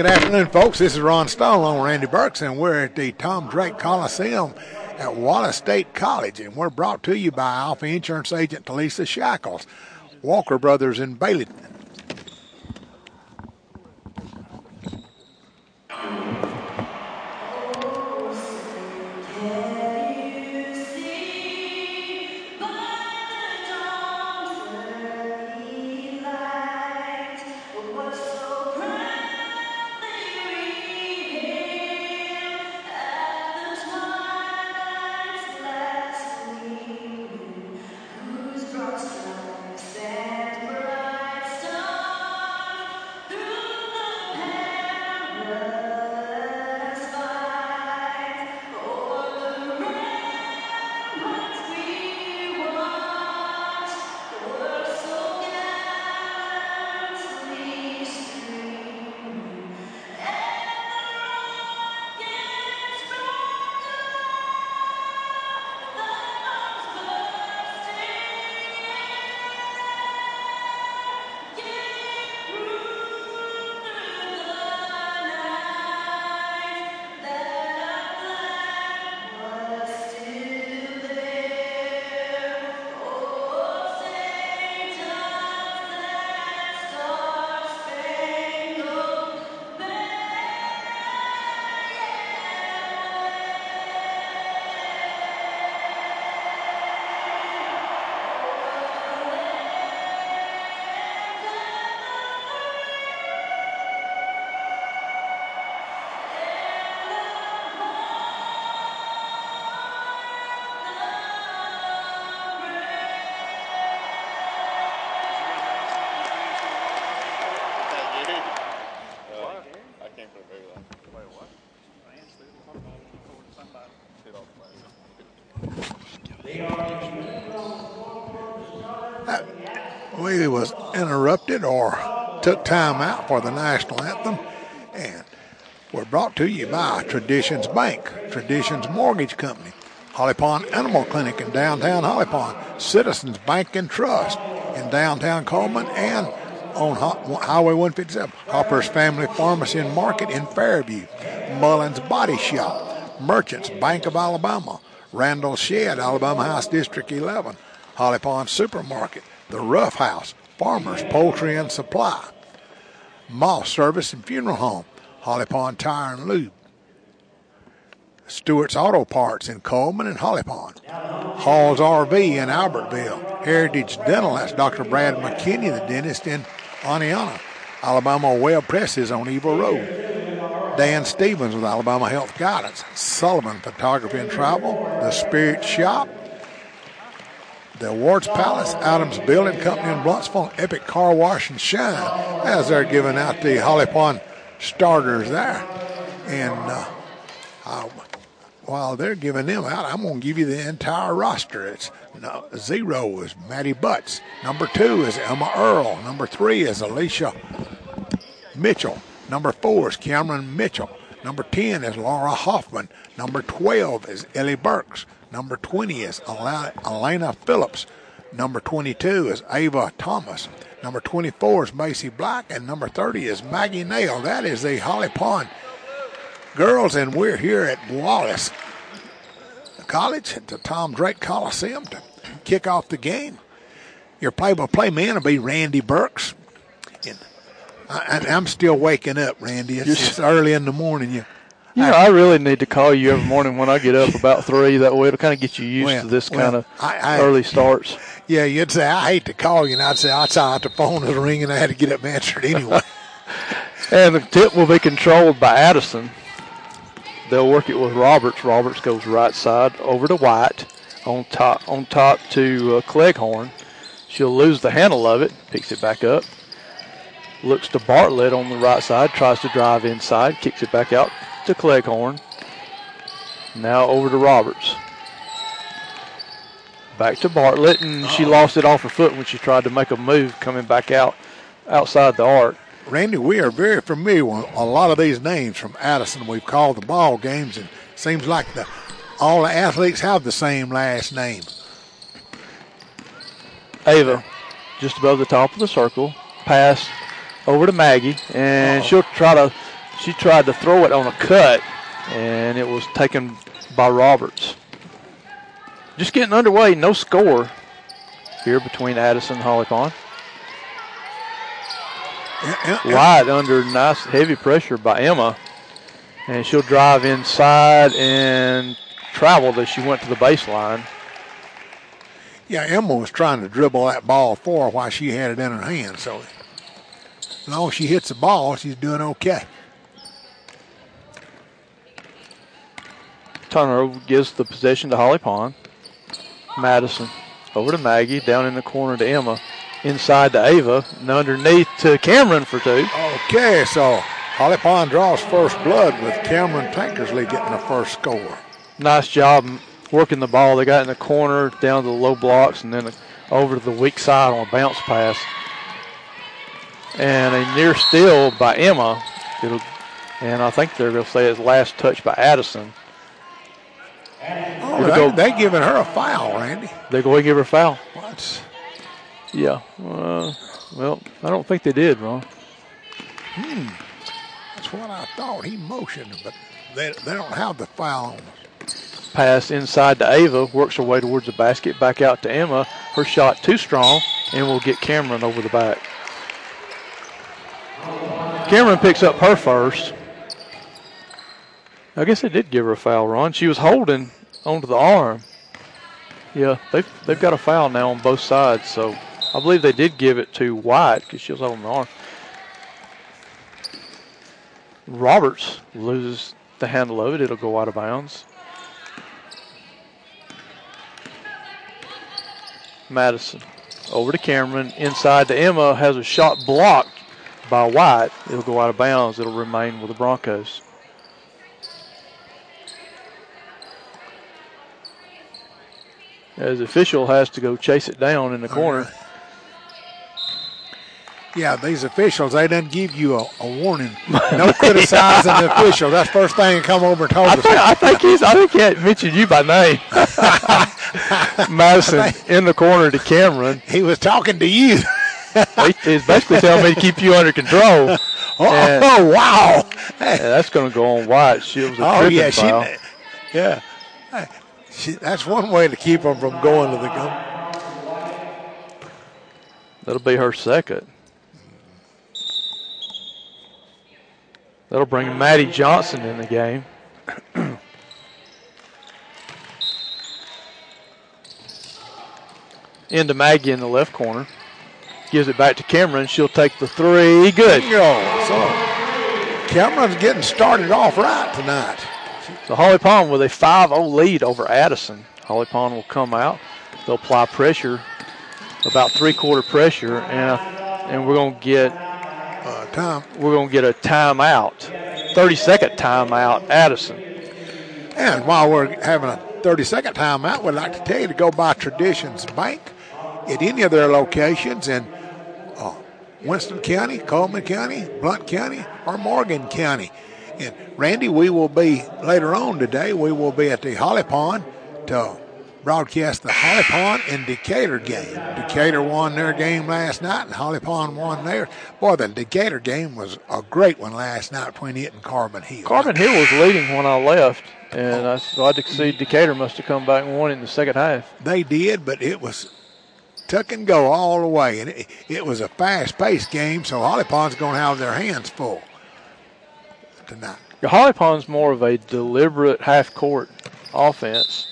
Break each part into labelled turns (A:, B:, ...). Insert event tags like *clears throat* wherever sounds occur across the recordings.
A: Good afternoon, folks. This is Ron Stone along with Randy Burks, and we're at the Tom Drake Coliseum at Wallace State College, and we're brought to you by Alpha Insurance Agent Talisa Shackles, Walker Brothers in Bailey. For the national anthem, and we're brought to you by Traditions Bank, Traditions Mortgage Company, Holly Pond Animal Clinic in downtown Holly Pond, Citizens Bank and Trust in downtown Cullman, and on Highway 157, Hopper's Family Pharmacy and Market in Fairview, Mullins Body Shop, Merchants Bank of Alabama, Randall Shed, Alabama House District 11, Holly Pond Supermarket, The Rough House, Farmers Poultry and Supply, Moss Service and Funeral Home, Holly Pond Tire and Lube, Stewart's Auto Parts in Cullman and Holly Pond, Hall's RV in Albertville, Heritage Dental, that's Dr. Brad McKinney, the dentist in Oneonta, Alabama Web Presses on Evil Road, Dan Stevens with Alabama Health Guidance, Sullivan Photography and Travel, The Spirit Shop, the Awards Palace, Adams Building Company in Blountsville, Epic Car Wash and Shine, as they're giving out the Holly Pond starters there. And uh, while they're giving them out, I'm going to give you the entire roster. It's no, zero is Maddie Butts. Number two is Emma Earl. Number three is Alicia Mitchell. Number four is Cameron Mitchell. Number 10 is Laura Hoffman. Number 12 is Ellie Burks. Number 20 is Elena Phillips. Number 22 is Ava Thomas. Number 24 is Macy Black. And number 30 is Maggie Nail. That is the Holly Pond girls, and we're here at Wallace College at the Tom Drake Coliseum to kick off the game. Your play-by-play man will be Randy Burks. And I, am still waking up, Randy. It's just early in the morning. You,
B: you know, I, I, really need to call you every morning when I get up about *laughs* three. That way, it'll kind of get you used
A: well,
B: to this
A: well,
B: kind of I, early starts.
A: Yeah, you'd say I hate to call you, and I'd say I saw the phone was ringing. I had to get up and answer it anyway. *laughs*
B: and the tip will be controlled by Addison. They'll work it with Roberts. Roberts goes right side over to White, on top on top to uh, Cleghorn. She'll lose the handle of it, picks it back up, looks to Bartlett on the right side, tries to drive inside, kicks it back out to Cleghorn. Now over to Roberts. Back to Bartlett, and she lost it off her foot when she tried to make a move coming back out outside the arc.
A: Randy, we are very familiar with a lot of these names from Addison. We've called the ball games, and seems like the all the athletes have the same last name.
B: Ava, just above the top of the circle, pass over to Maggie, and Uh-oh. she'll try to she tried to throw it on a cut, and it was taken by Roberts. Just getting underway, no score here between Addison and Holly Pond. Wide under nice heavy pressure by Emma. And she'll drive inside and travel as she went to the baseline.
A: Yeah, Emma was trying to dribble that ball for while she had it in her hand. So as long as she hits the ball, she's doing okay.
B: Turner gives the possession to Holly Pond. Madison over to Maggie, down in the corner to Emma, inside to Ava, and underneath to Cameron for two.
A: Okay, so Holly Pond draws first blood with Cameron Tankersley getting the first score.
B: Nice job working the ball. They got in the corner, down to the low blocks, and then over to the weak side on a bounce pass. And a near steal by Emma. It'll, and I think they're going to say it's last touch by Addison.
A: Oh, they, go, they giving her a foul, Randy.
B: They go and give her a foul.
A: What?
B: Yeah. Uh, well, I don't think they did, Ron.
A: Hmm. That's what I thought. He motioned, but they, they don't have the foul
B: Pass inside to Ava, works her way towards the basket, back out to Emma. Her shot too strong, and will get Cameron over the back. Cameron picks up her first. I guess they did give her a foul, Ron. She was holding onto the arm. Yeah, they've, they've got a foul now on both sides, so I believe they did give it to White because she was on the arm. Roberts loses the handle of it. It'll go out of bounds. Madison over to Cameron. Inside to Emma. Has a shot blocked by White. It'll go out of bounds. It'll remain with the Broncos. As official has to go chase it down in the corner.
A: Yeah, these officials, they didn't give you a, a warning. No *laughs* criticizing the official. That's the first thing to come over and told
B: I
A: us.
B: Think, I think he's, I think he mentioned you by name. *laughs* Madison in the corner to Cameron.
A: He was talking to you.
B: he, he's basically telling me to keep you under control. *laughs*
A: Oh, and, oh wow!
B: that's going to go on White. She was a
A: oh yeah,
B: foul.
A: she, yeah. She, that's one way to keep them from going to the gun.
B: That'll be her second. That'll bring Maddie Johnson in the game. *clears throat* Into Maggie in the left corner. Gives it back to Cameron. She'll take the three. Good.
A: Bingo. So Cameron's getting started off right tonight.
B: So Holly Pond with a 5-0 lead over Addison. Holly Pond will come out. They'll apply pressure, about three-quarter pressure, and and we're going to get
A: uh, time.
B: We're going to get a timeout, 30-second timeout, Addison.
A: And while we're having a 30-second timeout, we'd like to tell you to go by Traditions Bank at any of their locations in uh, Winston County, Cullman County, Blount County, or Morgan County. And Randy, we will be later on today. We will be at the Holly Pond to broadcast the Holly Pond and Decatur game. Decatur won their game last night, and Holly Pond won theirs. Boy, the Decatur game was a great one last night between it and Carbon Hill.
B: Carbon Hill was leading when I left, and I thought to see Decatur must have come back and won in the second half.
A: They did, but it was tuck and go all the way, and it, it was a fast-paced game. So Holly Pond's going to have their hands full tonight.
B: Holly Pond's more of a deliberate half-court offense.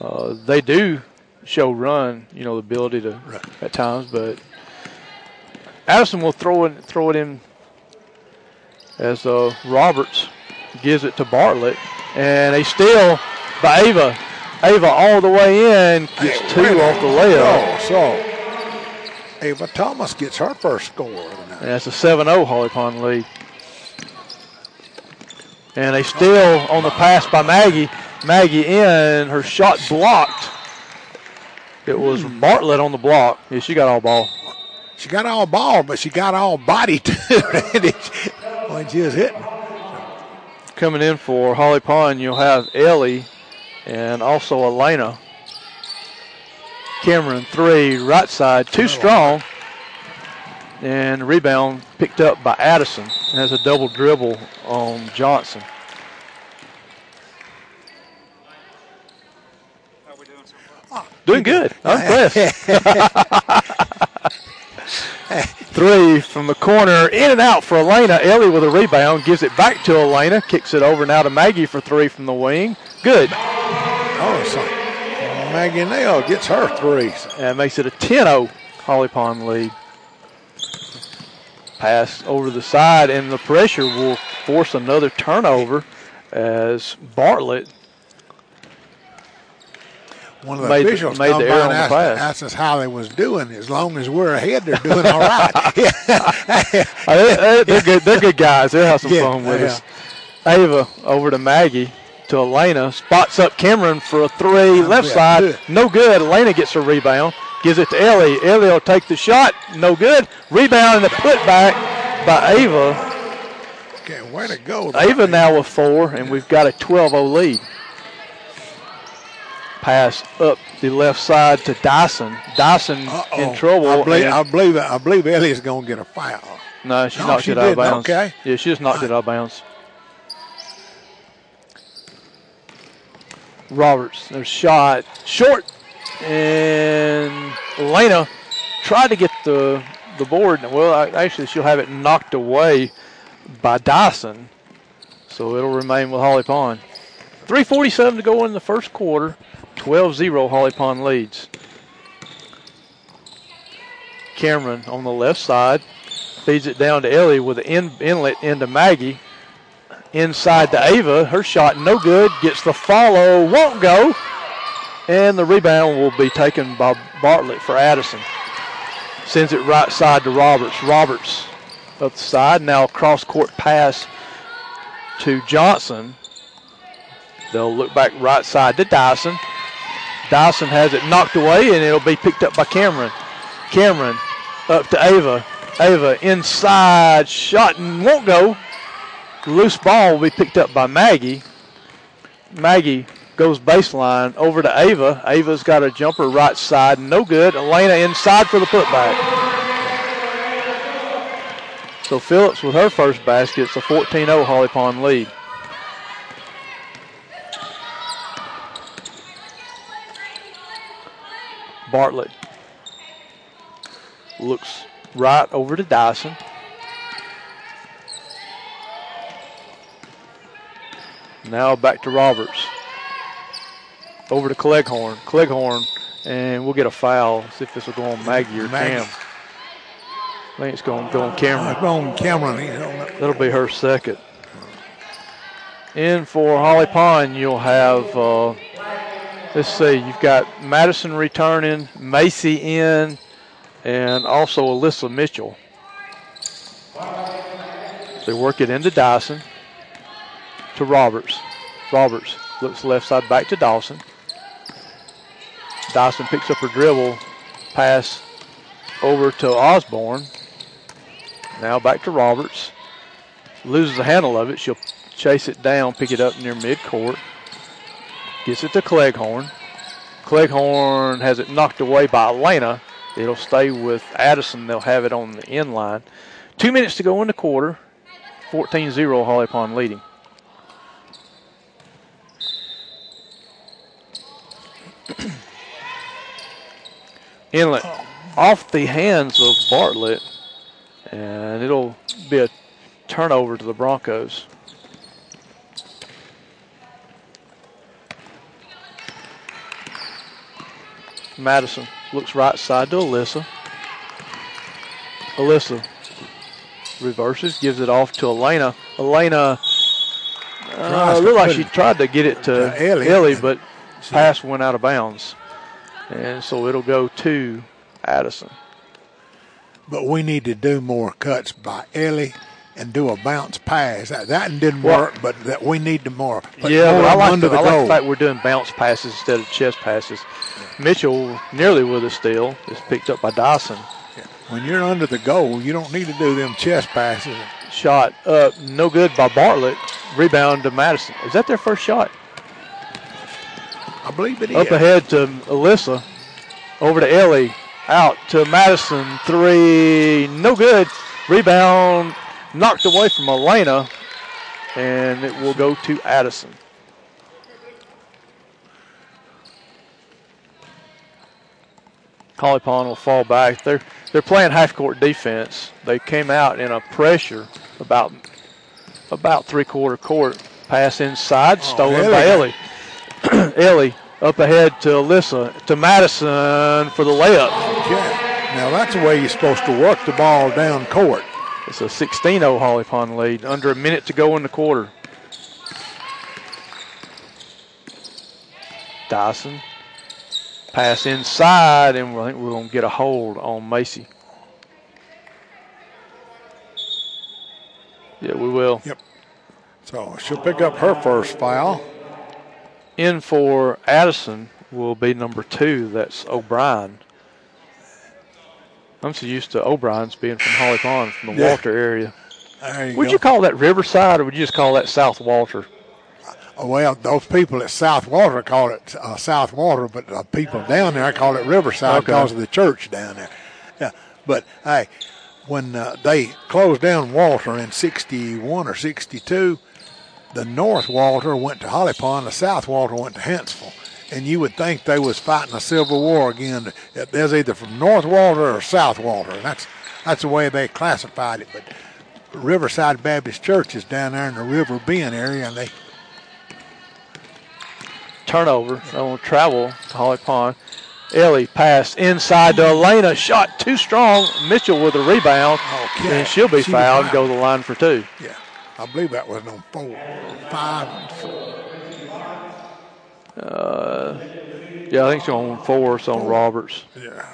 B: Uh, they do show run, you know, the ability to right. at times, but Addison will throw it throw it in as uh, Roberts gives it to Bartlett, and a steal by Ava. Ava all the way in gets hey, two off the layup.
A: Oh, so Ava Thomas gets her first score.
B: And that's a 7-0 Holly Pond lead. And a steal on the pass by Maggie. Maggie in, her shot blocked. It was. Bartlett on the block. Yeah, she got all ball.
A: She got all ball, but she got all body *laughs* too when she was hitting.
B: Coming in for Holly Pond, you'll have Ellie and also Elena. Cameron three, right side, too strong. And rebound picked up by Addison. And has a double dribble on Johnson. Doing good. I'm impressed. *laughs* Three from the corner, in and out for Elena. Ellie with a rebound, gives it back to Elena, kicks it over now to Maggie for three from the wing. Good.
A: Oh, so Maggie Nail gets her threes.
B: And makes it a 10-0 Holly Pond lead. Pass over the side, and the pressure will force another turnover as Bartlett
A: one of the
B: made,
A: officials
B: made the
A: by
B: error
A: and
B: on the
A: asked,
B: pass.
A: asked us how they was doing. As long as we're ahead, they're doing all right.
B: Uh, they- they- they're good. They're good guys. They'll have some
A: Yeah,
B: fun with
A: yeah.
B: us. Ava over to Maggie to Elena. Spots up Cameron for a three. left
A: yeah,
B: side.
A: good.
B: No good. Elena gets her rebound. Gives it to Ellie. Ellie will take the shot. No good. Rebound and the putback by Ava.
A: okay, way to go.
B: Ava now with four, and we've got a 12-0 lead. Pass up the left side to Dyson. Dyson
A: Uh-oh.
B: in trouble.
A: I believe, I believe, I believe Ellie's going to get a foul.
B: No, she
A: No,
B: knocked
A: she
B: it out of bounds.
A: Okay.
B: Yeah, she just knocked it out of bounds. Roberts, there's shot short, and Elena tried to get the the board. Well, actually, she'll have it knocked away by Dyson, so it'll remain with Holly Pond. 3:47 to go in the first quarter. 12-0 Holly Pond leads. Cameron on the left side feeds it down to Ellie with an in, inlet into Maggie. Inside to Ava. Her shot no good. Gets the follow. Won't go. And the rebound will be taken by Bartlett for Addison. Sends it right side to Roberts. Roberts up the side. Now cross court pass to Johnson. They'll look back right side to Dyson. Dyson has it knocked away and it'll be picked up by Cameron. Cameron up to Ava. Ava inside shot and won't go. Loose ball will be picked up by Maggie. Maggie goes baseline over to Ava. Ava's got a jumper right side, no good. Elena inside for the putback. So Phillips with her first basket. It's a 14-0 Holly Pond lead. Bartlett looks right over to Dyson. Now back to Roberts. Over to Cleghorn. Cleghorn, and we'll get a foul. See if this will go on Maggie or
A: Maggie.
B: Cam. I think it's going to go on Cameron.
A: Uh, on Cameron. He's on the-
B: That'll be her second. In for Holly Pond, you'll have, uh, let's see, you've got Madison returning, Macy in, and also Alyssa Mitchell. They work it into Dyson, to Roberts. Roberts looks left side back to Dawson. Dawson picks up her dribble, pass over to Osborne. Now back to Roberts. Loses the handle of it. She'll chase it down, pick it up near midcourt. Gets it to Cleghorn. Cleghorn has it knocked away by Elena. It'll stay with Addison. They'll have it on the end line. Two minutes to go in the quarter. 14-0 Holly Pond leading. Inlet off the hands of Bartlett, and it'll be a turnover to the Broncos. Madison looks right side to Alyssa. Alyssa reverses, gives it off to Elena. Elena uh, looked like she tried to get it to
A: to Ellie.
B: Ellie, but pass went out of bounds. And so it'll go to Addison.
A: But we need to do more cuts by Ellie and do a bounce pass. That, that didn't
B: Well-
A: work, but that we need to more.
B: Yeah,
A: more
B: but I like, the,
A: the
B: I like the fact we're doing bounce passes instead of chest passes. Mitchell nearly with a steal is picked up by Dyson.
A: When you're under the goal, you don't need to do them chest passes.
B: Shot up, no good by Bartlett. Rebound to Madison. Is that their first shot?
A: I believe it is.
B: Up ahead to Alyssa. Over to Ellie. Out to Madison. Three. No good. Rebound knocked away from Elena, and it will go to Addison. Holly Pond will fall back. They're they're playing half court defense. They came out in a pressure about about three quarter court. Pass inside, oh, stolen by Ellie. *clears throat* Ellie up ahead to Alyssa to Madison for the layup.
A: Okay. Now that's the way you're supposed to work the ball down court.
B: It's a 16-0 Holly Pond lead. Under a minute to go in the quarter. Dyson Pass inside, and I think we're going to get a hold on Macy. Yeah, we will.
A: Yep. So she'll pick up her first foul.
B: In for Addison will be number two. That's O'Brien. I'm so used to O'Brien's being from Holly Pond, from the yeah. Walter area.
A: You
B: would
A: go.
B: you call that Riverside, or would you just call that South Walter?
A: Well, those people at South Water call it uh, South Water, but uh, people down there call it Riverside okay. because of the church down there. Yeah, but hey, when uh, they closed down Walter in '61 or '62, the North Walter went to Holly Pond, the South Walter went to Hanceville, and you would think they was fighting a civil war again. There's either from North Walter or South Walter. That's that's the way they classified it. But Riverside Baptist Church is down there in the River Bend area, and they
B: turnover. on travel to Holly Pond. Ellie pass inside to Elena. Shot too strong. Mitchell with a rebound. Okay. And she'll be she fouled and go to the line for two.
A: Yeah. I believe that was on four, five.
B: Uh, yeah, I think she's on four. It's on four. Roberts.
A: Yeah.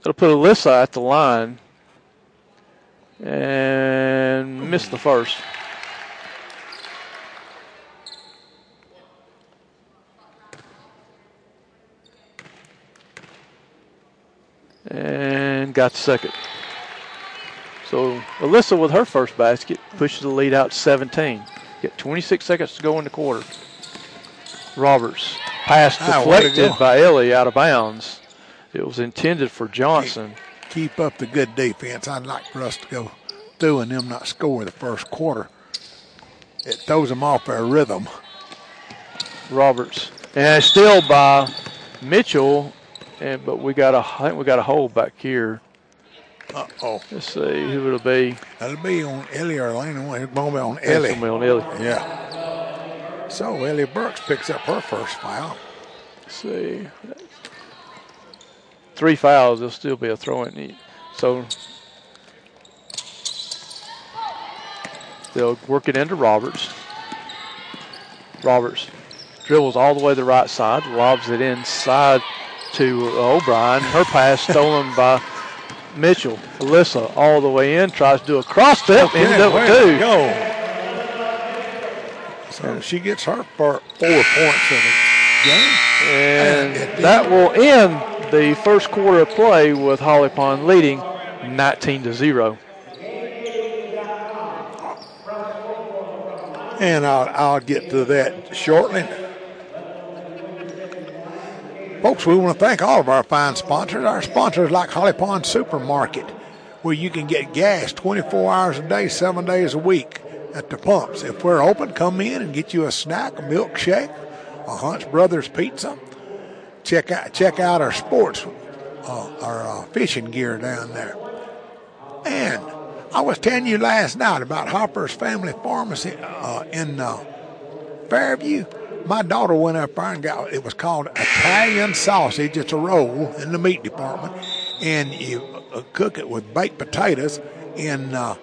B: It'll put Alyssa at the line and miss the first. and got second. So Alyssa with her first basket pushes the lead out 17. Get 26 seconds to go in the quarter. Roberts pass ah, deflected by Ellie out of bounds. It was intended for Johnson.
A: Keep up the good defense. I'd like for us to go through and them not score the first quarter. It throws them off their rhythm.
B: Roberts. And still by Mitchell and but we got a I think we got a hole back here.
A: Uh oh.
B: Let's see who it'll be.
A: It'll be on Ellie or Elena. It's going to be on Ellie.
B: It's going to be on Ellie.
A: Yeah. So Ellie Burks picks up her first foul.
B: Let's see. Three fouls. There'll still be a throw in. So they'll work it into Roberts. Roberts dribbles all the way to the right side, lobs it inside to O'Brien. Her pass stolen by Mitchell. Alyssa all the way in, tries to do a cross step, okay, ended up with two.
A: Go. So she gets her four points in the game.
B: And, and that will end the first quarter of play with Holly Pond leading 19 to 0.
A: And I'll, I'll get to that shortly. Folks, we want to thank all of our fine sponsors. Our sponsors like Holly Pond Supermarket, where you can get gas 24 hours a day, seven days a week at the pumps. If we're open, come in and get you a snack, a milkshake, a Hunt's Brothers pizza. Check out check out our sports, uh, our uh, fishing gear down there. And I was telling you last night about Hopper's Family Pharmacy uh, in uh, Fairview my daughter went up there and got it was called Italian sausage. It's a roll in the meat department, and you uh, cook it with baked potatoes. And uh,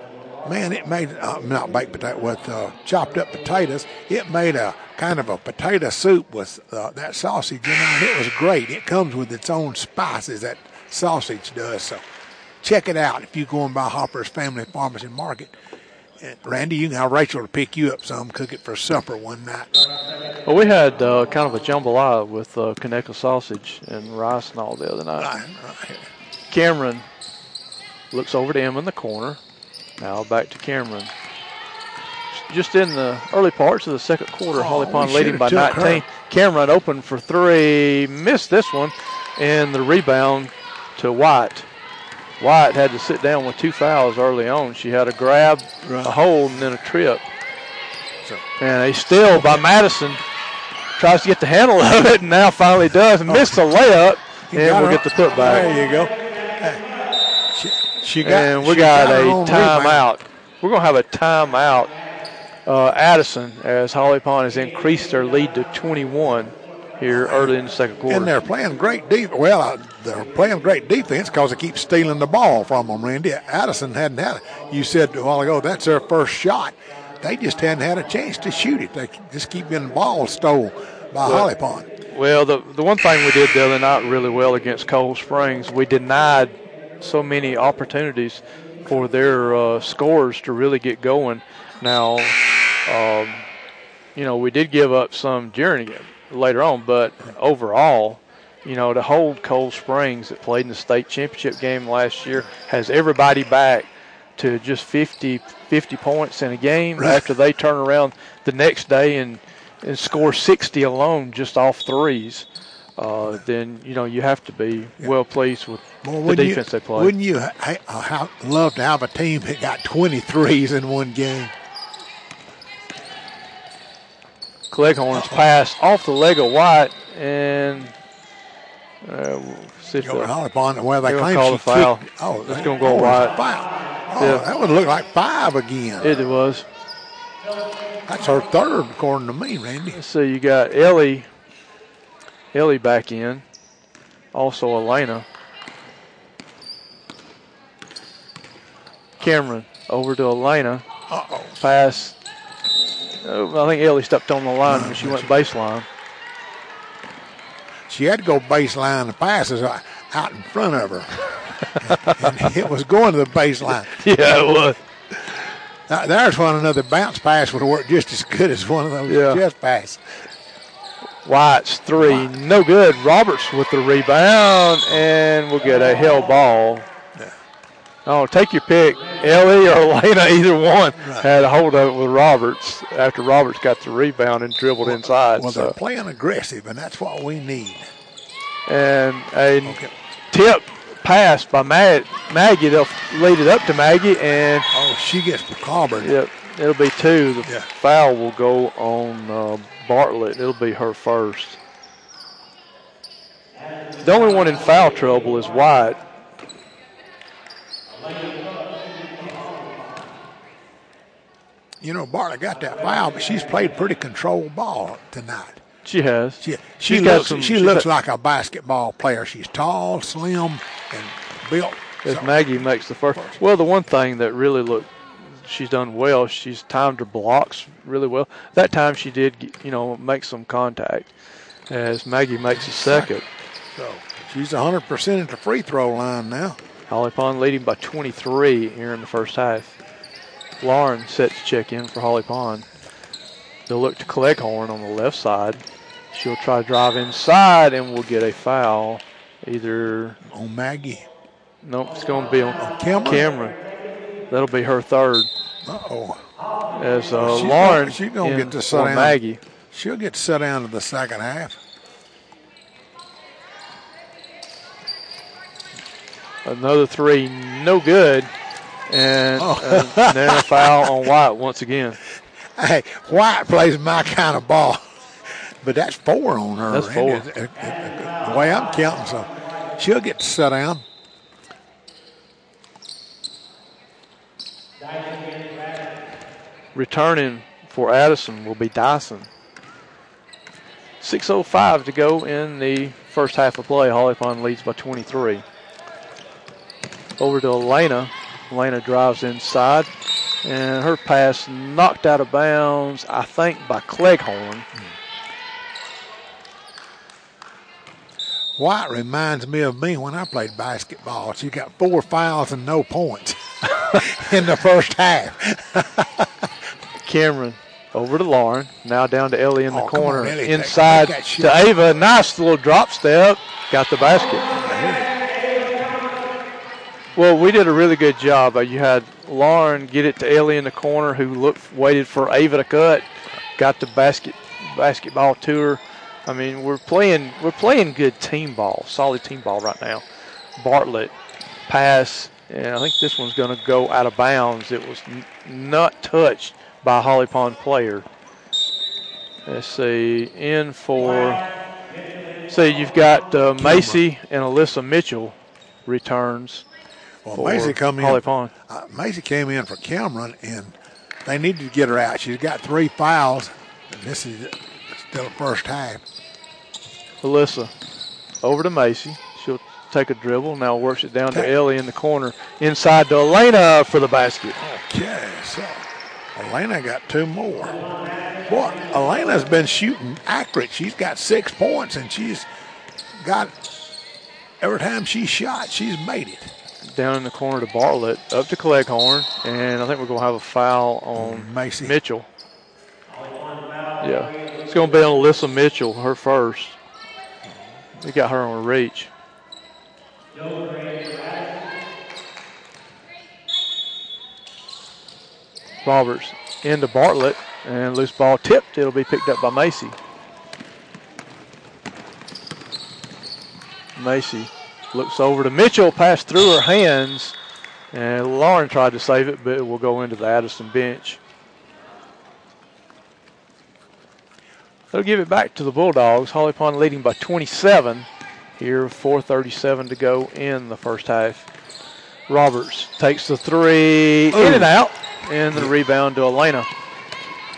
A: man, it made uh, not baked potato with uh, chopped up potatoes. It made a kind of a potato soup with uh, that sausage in and it was great. It comes with its own spices that sausage does. So check it out if you go and buy Hopper's Family Pharmacy Market. And Randy, you can have Rachel to pick you up some, cook it for supper one night.
B: Well, we had uh, kind of a jambalaya with uh, Conecuh sausage and rice and all the other night.
A: Right, right.
B: Cameron looks over to him in the corner. Now back to Cameron. Just in the early parts of the second quarter, oh, Holly Pond leading by 19. Her. Cameron open for three, missed this one, and the rebound to White. White had to sit down with two fouls early on. She had a grab,
A: Right.
B: a hold, and then a trip.
A: So-
B: And a steal by Madison tries to get the handle *laughs* of it, and now finally does, and missed a layup,
A: He
B: and
A: got
B: we'll
A: her-
B: get the putback.
A: There you go. She, she got,
B: and we got,
A: her
B: a
A: own rebound.
B: timeout. We're going to have a timeout. Uh, Addison, as Holly Pond has increased their lead to 21 here early in the second quarter.
A: And they're playing great defense. Well, uh, they're playing great defense because they keep stealing the ball from them, Randy. Addison hadn't had it. You said a while ago that's their first shot. They just hadn't had a chance to shoot it. They just keep getting the ball stole by Holly Pond.
B: Well, the the one thing we did the other night really well against Cold Springs, we denied so many opportunities for their uh, scores to really get going. Now, um, you know, we did give up some during it later on, but overall, you know, to hold Cold Springs that played in the state championship game last year has everybody back to just 50, 50 points in a game
A: Right.
B: after they turn around the next day and, and score 60 alone just off threes. Uh, then you know you have to be well pleased with
A: Boy,
B: the defense
A: you,
B: they play.
A: Wouldn't you ha- ha- love to have a team that got 23s in one game?
B: Cleghorn's pass off the leg of White and uh, see if the-.
A: Well, they claim
B: call a foul.
A: Oh,
B: It's
A: they-
B: gonna go
A: oh,
B: wide.
A: Oh,
B: Yeah.
A: that would look like five again.
B: it was.
A: That's her third, according to me, Randy.
B: So you got Ellie, Ellie back in, also Elena. Cameron over to Elena.
A: Uh-oh.
B: Pass. Oh, I think Ellie stepped on the line when she went baseline.
A: She had to go baseline. The pass is out in front of her. *laughs* and it was going to the baseline. *laughs*
B: Yeah, it was.
A: Now, there's one another bounce pass would have worked just as good as one of those
B: Yeah.
A: just pass.
B: White's three, no good. Roberts with the rebound, and we'll get a hell ball. Oh, take your pick, Ellie or Elena, either one had a hold of it with Roberts after Roberts got the rebound and dribbled inside.
A: Well, they're
B: so.
A: playing aggressive, and that's what we need.
B: And a
A: Okay.
B: tip pass by Mag- Maggie. They'll lead it up to Maggie, and
A: Oh, she gets clobbered.
B: yep, it'll be two. The
A: Yeah.
B: foul will go on uh, Bartlett. It'll be her first. The only one in foul trouble is White.
A: You know, Bartlett got that foul, but she's played pretty controlled ball tonight.
B: She has.
A: She, she looks,
B: some-
A: she looks
B: got-
A: like a basketball player. She's tall, slim, and built.
B: As
A: So-
B: Maggie makes the first. Well, the one thing that really looked, she's done well. She's timed her blocks really well. That time she did, you know, make some contact. As Maggie makes the second.
A: So she's 100% at the free throw line now.
B: Holly Pond leading by 23 here in the first half. Lauren set to check in for Holly Pond. They'll look to Cleghorn on the left side. She'll try to drive inside and we'll get a foul. Either,
A: On Maggie.
B: nope, it's going to be on
A: Cameron?
B: Cameron. That'll be her third.
A: Uh-oh.
B: As uh,
A: She's
B: Lauren
A: gonna- she's gonna get to sit down.
B: Maggie.
A: She'll get set down to the second half.
B: Another three, no good. And,
A: Oh.
B: and then a foul on White once again.
A: Hey, White plays my kind of ball. But that's four on her.
B: That's four.
A: Uh, uh, uh, The way I'm counting, so she'll get to sit down.
B: Returning for Addison will be Dyson. 6.05 to go in the first half of play. Holly Pond leads by 23. Over to Elena. Elena drives inside, and her pass knocked out of bounds, I think, by Cleghorn. Hmm.
A: White reminds me of me when I played basketball. She got four fouls and no points *laughs* in the first half. *laughs*
B: Cameron over to Lauren. Now down to Ellie in the
A: Oh, come on,
B: corner.
A: Ellie,
B: Inside
A: take that shit.
B: to Ava. Nice little drop step. Got the basket. Well, we did a really good job. Uh, You had Lauren get it to Ellie in the corner, who looked waited for Ava to cut, got the basket basketball to her. I mean, we're playing we're playing good team ball, solid team ball right now. Bartlett pass And I think this one's going to go out of bounds. It was n- not touched by a Holly Pond player. Let's see, in for, see, you've got uh, Macy and Alyssa Mitchell returns.
A: Well, Macy come in.
B: Holly Pond.
A: Uh, Macy came in for Cameron, and they needed to get her out. She's got three fouls, and this is still the first half.
B: Alyssa over to Macy. She'll take a dribble. Now works it down to Ellie in the corner. Inside to Elena for the basket.
A: Okay, so Elena got two more. Boy, Elena's been shooting accurate. She's got six points, and she's got every time she shot, she's made it.
B: Down in the corner to Bartlett, up to Cleghorn, and I think we're going to have a foul on mm,
A: Macy.
B: Mitchell. Yeah, it's going to be on Alyssa Mitchell, her first. We got her on a reach. Roberts into Bartlett and loose ball tipped. It'll be picked up by Macy. Macy looks over to Mitchell, passed through her hands, and Lauren tried to save it, but it will go into the Addison bench. They'll give it back to the Bulldogs. Holly Pond leading by 27 here, 4.37 to go in the first half. Roberts takes the three in and oh. out, and the rebound to Elena.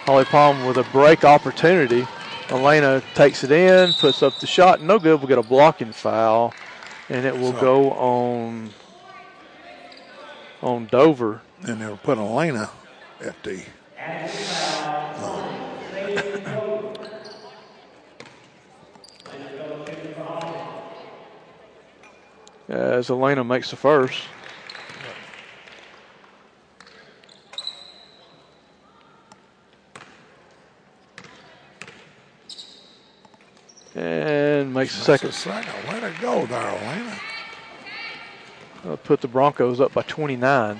B: Holly Pond with a break opportunity. Elena takes it in, puts up the shot, no good. We'll get a blocking foul, and it will
A: So-
B: go on on Dover.
A: And they'll put Elena at the.
B: as Elena makes the first. And makes the second.
A: Second. Way to go Elena.
B: Uh, put the Broncos up by 29.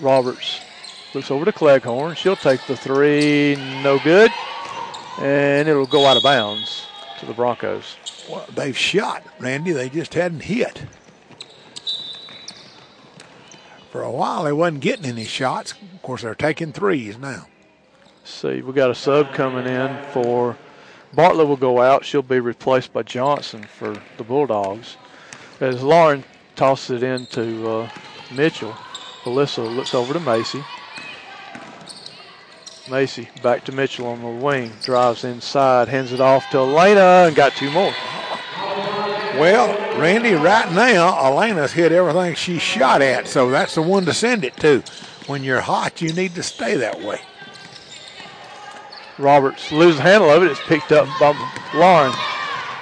B: Roberts looks over to Cleghorn. She'll take the three, no good, and it'll go out of bounds to the Broncos.
A: Well, they've shot, Randy. They just hadn't hit. For a while, they wasn't getting any shots. Of course, they're taking threes now.
B: See, we got a sub coming in for Bartlett will go out. She'll be replaced by Johnson for the Bulldogs. As Lauren tosses it into uh, Mitchell, Alyssa looks over to Macy. Macy back to Mitchell on the wing, drives inside, hands it off to Elena, and got two more.
A: Well, Randy, right now, Elena's hit everything she shot at, so that's the one to send it to. When you're hot, you need to stay that way.
B: Roberts loses handle of it. It's picked up by Lauren.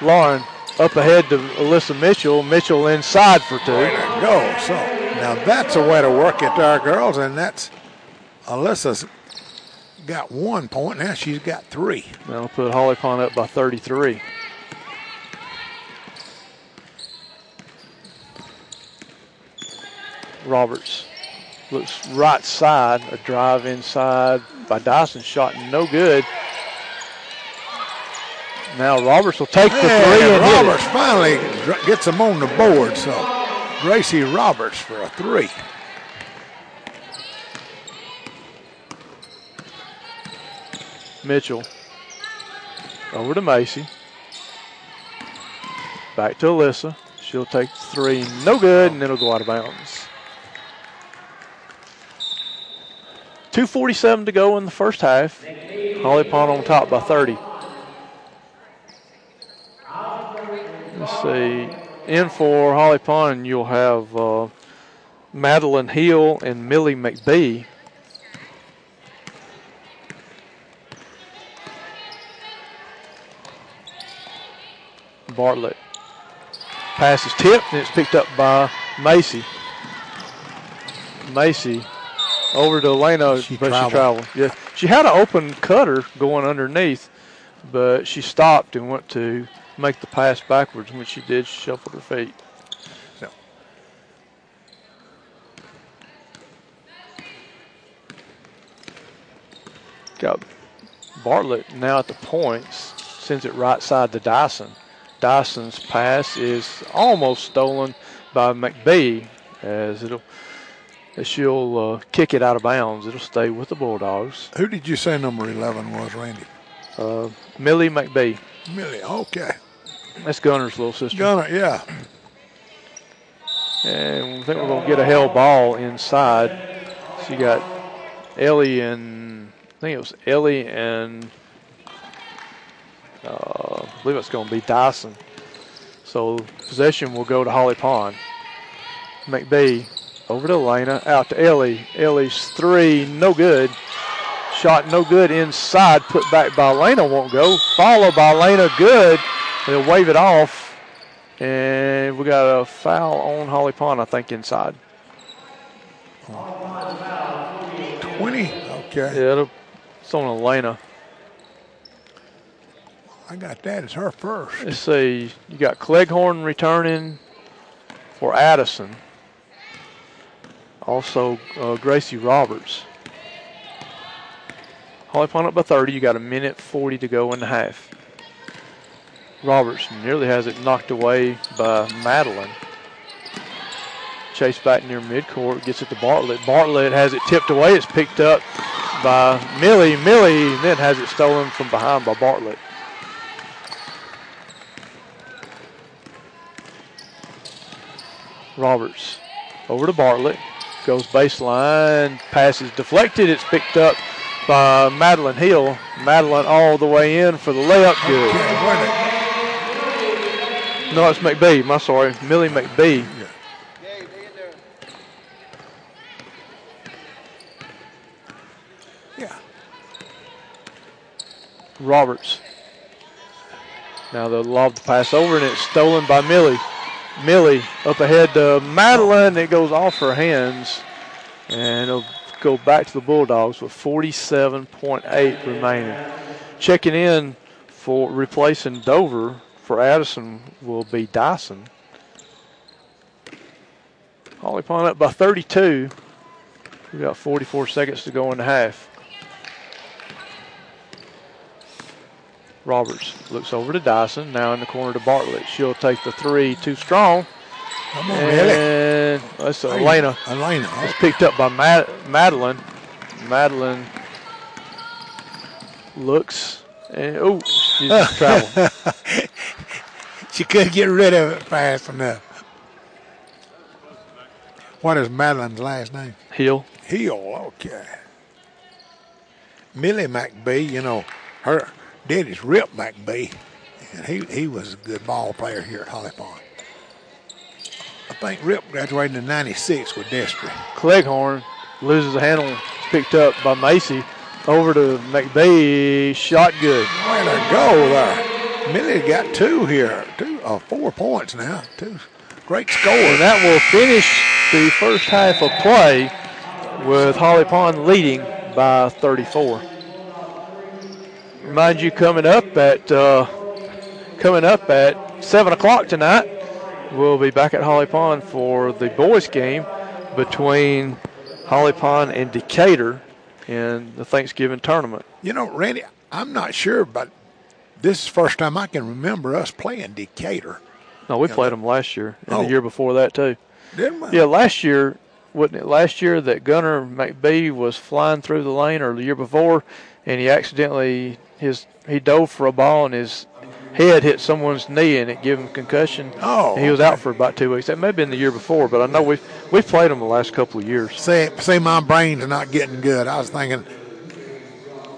B: Lauren up ahead to Alyssa Mitchell. Mitchell inside for two.
A: Go. So now that's a way to work it to our girls, and that's Alyssa's got one point. Now she's got three.
B: That'll put Holly Pond up by 33. Roberts looks right side, a drive inside by Dyson, shot no good. Now Roberts will take the three and.
A: Roberts finally gets him on the board. So Gracie Roberts for a three.
B: Mitchell over to Macy. Back to Alyssa. She'll take the three, no good, and then it'll go out of bounds. 2.47 to go in the first half. Holly Pond on top by 30. Let's see. In for Holly Pond, you'll have uh, Madeline Hill and Millie McBee. Bartlett. Pass is tipped and it's picked up by Macy. Macy over to Elena,
A: She
B: but
A: traveled.
B: she traveled. Yeah, she had an open cutter going underneath, but she stopped and went to make the pass backwards. And when she did, she shuffled her feet. Got Bartlett now at the points, sends it right side to Dyson. Dyson's pass is almost stolen by McBee as it'll she'll uh, kick it out of bounds. It'll stay with the Bulldogs.
A: Who did you say number 11 was, Randy?
B: Uh, Millie McBee.
A: Millie, okay.
B: That's Gunner's little sister.
A: Gunner, yeah.
B: And I think we're going to get a hell ball inside. She got Ellie and I think it was Ellie and uh, I believe it's going to be Dyson. So possession will go to Holly Pond. McBee over to Elena, out to Ellie. Ellie's three, no good. Shot no good inside, put back by Elena, won't go. Followed by Elena, good. They'll wave it off. And we got a foul on Holly Pond, I think, inside.
A: 20? Okay.
B: Yeah, it's on Elena.
A: I got that. It's her first.
B: Let's see. You got Cleghorn returning for Addison. Also, uh, Gracie Roberts. Holly Pond up by 30. You got a minute 40 to go in the half. Roberts nearly has it knocked away by Madeline. Chase back near midcourt, gets it to Bartlett. Bartlett has it tipped away. It's picked up by Millie. Millie then has it stolen from behind by Bartlett. Roberts over to Bartlett. Goes baseline. Pass is deflected. It's picked up by Madeline Hill. Madeline all the way in for the layup. Good. No, it's McBee. My sorry. Millie McBee.
A: Yeah.
B: Roberts. Now they'll lob the pass over and it's stolen by Millie. Millie up ahead to Madeline. It goes off her hands. And it'll go back to the Bulldogs with 47.8 remaining. Checking in for replacing Dover for Addison will be Dyson. Holly Pond up by 32. We've got 44 seconds to go in the half. Roberts looks over to Dyson, now in the corner to Bartlett. She'll take the three, too strong.
A: Come on.
B: And that's Elena.
A: Elena.
B: It's picked up by Mad- Madeline. Madeline looks and oh, she's in *laughs* trouble. *laughs*
A: she couldn't get rid of it fast enough. What is Madeline's last name?
B: Hill.
A: Hill, okay. Millie McBee, you know, her daddy's Rip McBee, and he, he was a good ball player here at Holly Pond. I think Rip graduated in 96 with Destry.
B: Cleghorn loses the handle, It's picked up by Macy. Over to McBee, shot good.
A: Way to go there. Millie got two here, two, uh, four points now. Two great scores.
B: And that will finish the first half of play with Holly Pond leading by 34. Remind you, coming up at uh, coming up at seven o'clock tonight, we'll be back at Holly Pond for the boys' game between Holly Pond and Decatur in the Thanksgiving tournament.
A: You know, Randy, I'm not sure, but this is the first time I can remember us playing Decatur.
B: No, we played them last year and
A: Oh.
B: the year before that too.
A: Didn't we?
B: Yeah, last year, wasn't it last year that Gunner McBee was flying through the lane or the year before and he accidentally his he dove for a ball and his head hit someone's knee and it gave him concussion.
A: Oh,
B: And he was out for about two weeks. That may have been the year before, but I know we've we've played him the last couple of years.
A: See, see, my brains are not getting good. I was thinking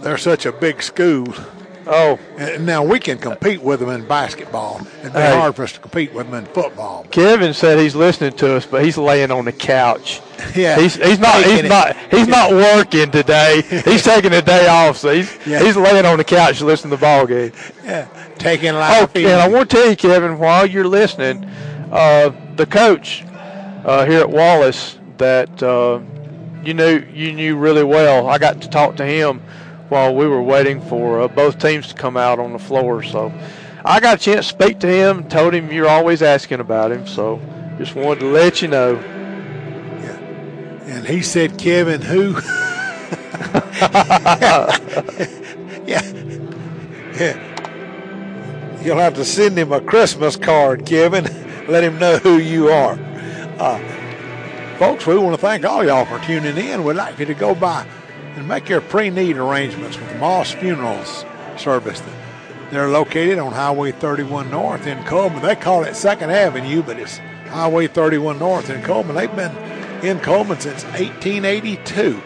A: they're such a big school.
B: Oh,
A: And now we can compete with them in basketball. It'd be
B: Hey.
A: hard for us to compete with them in football.
B: Kevin said he's listening to us, but he's laying on the couch.
A: Yeah,
B: He's, he's not he's
A: it.
B: not he's not working today. *laughs* He's taking a day off, so he's
A: Yeah.
B: he's laying on the couch listening to the ball game.
A: Yeah, taking
B: Oh, and I want to tell you, Kevin, while you're listening, uh, the coach uh, here at Wallace that uh, you knew you knew really well. I got to talk to him while we were waiting for uh, both teams to come out on the floor. So I got a chance to speak to him. Told him you're always asking about him. So just wanted to let you know.
A: And he said, Kevin, who? *laughs* yeah. yeah. you'll have to send him a Christmas card, Kevin. Let him know who you are. Uh, folks, we want to thank all y'all for tuning in. We'd like you to go by and make your pre-need arrangements with Moss Funerals Service. They're located on Highway 31 North in Cullman. They call it Second Avenue, but it's Highway 31 North in Cullman. They've been in Cullman since 1882,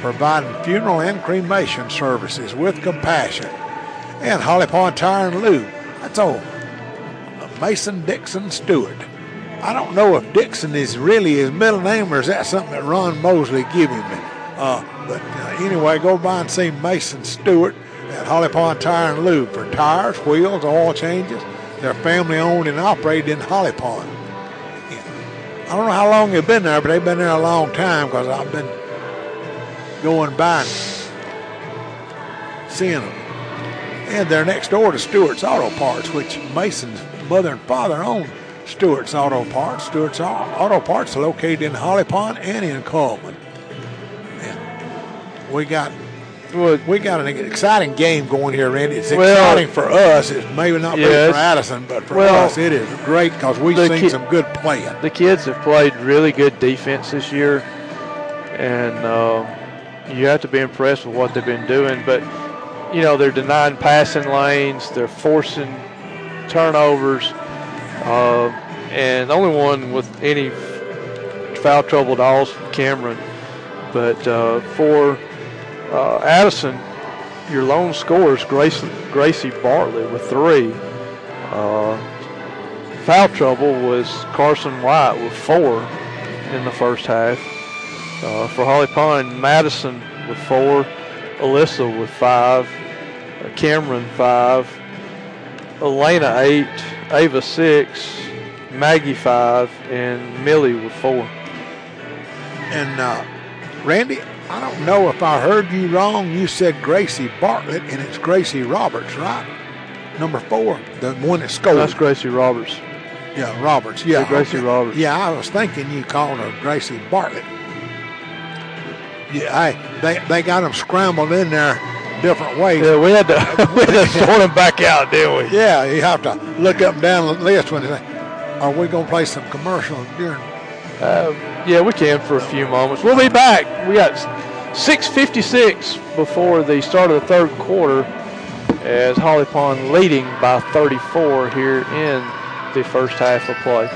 A: providing funeral and cremation services with compassion. And Holly Pond Tire and Lube. That's old. Mason Dixon Stewart. I don't know if Dixon is really his middle name or is that something that Ron Mosley gave him. Uh, but uh, anyway, go by and see Mason Stewart at Holly Pond Tire and Lube for tires, wheels, oil changes. They're family owned and operated in Holly Pond. I don't know how long they've been there, but they've been there a long time because I've been going by and seeing them. And they're next door to Stewart's Auto Parts, which Mason's mother and father owned Stewart's Auto Parts. Stewart's Auto Parts located in Holly Pond and in Cullman. And we got well, we got an exciting game going here, Randy. It's well, exciting for us. It's maybe not yes, for Addison, but for well, us, it is great because we've seen ki- some good playing.
B: The kids have played really good defense this year, and uh, you have to be impressed with what they've been doing. But you know, they're denying passing lanes, they're forcing turnovers, uh, and the only one with any foul trouble at all is Cameron. But uh, for uh, Addison, your lone scorer is Gracie, Gracie Bartlett with three. Uh, foul trouble was Carson White with four in the first half. Uh, for Holly Pond, Madison with four, Alyssa with five, uh, Cameron five, Elena eight, Ava six, Maggie five, and Millie with four.
A: And uh, Randy, I don't know if I heard you wrong. You said Gracie Bartlett, and it's Gracie Roberts, right? Number four, the one that scored.
B: That's Gracie Roberts.
A: Yeah, Roberts. Yeah,
B: Gracie okay. Roberts.
A: Yeah, I was thinking you called her Gracie Bartlett. Yeah, I, they they got them scrambled in there different ways.
B: Yeah, we had to *laughs* *laughs* we had to sort them back out, didn't we?
A: Yeah, you have to look up and down the list when they say, "Are we going to play some commercials during?"
B: Uh, yeah, we can for a few moments. We'll be back. We got 6.56 before the start of the third quarter as Holly Pond leading by 34 here in the first half of play.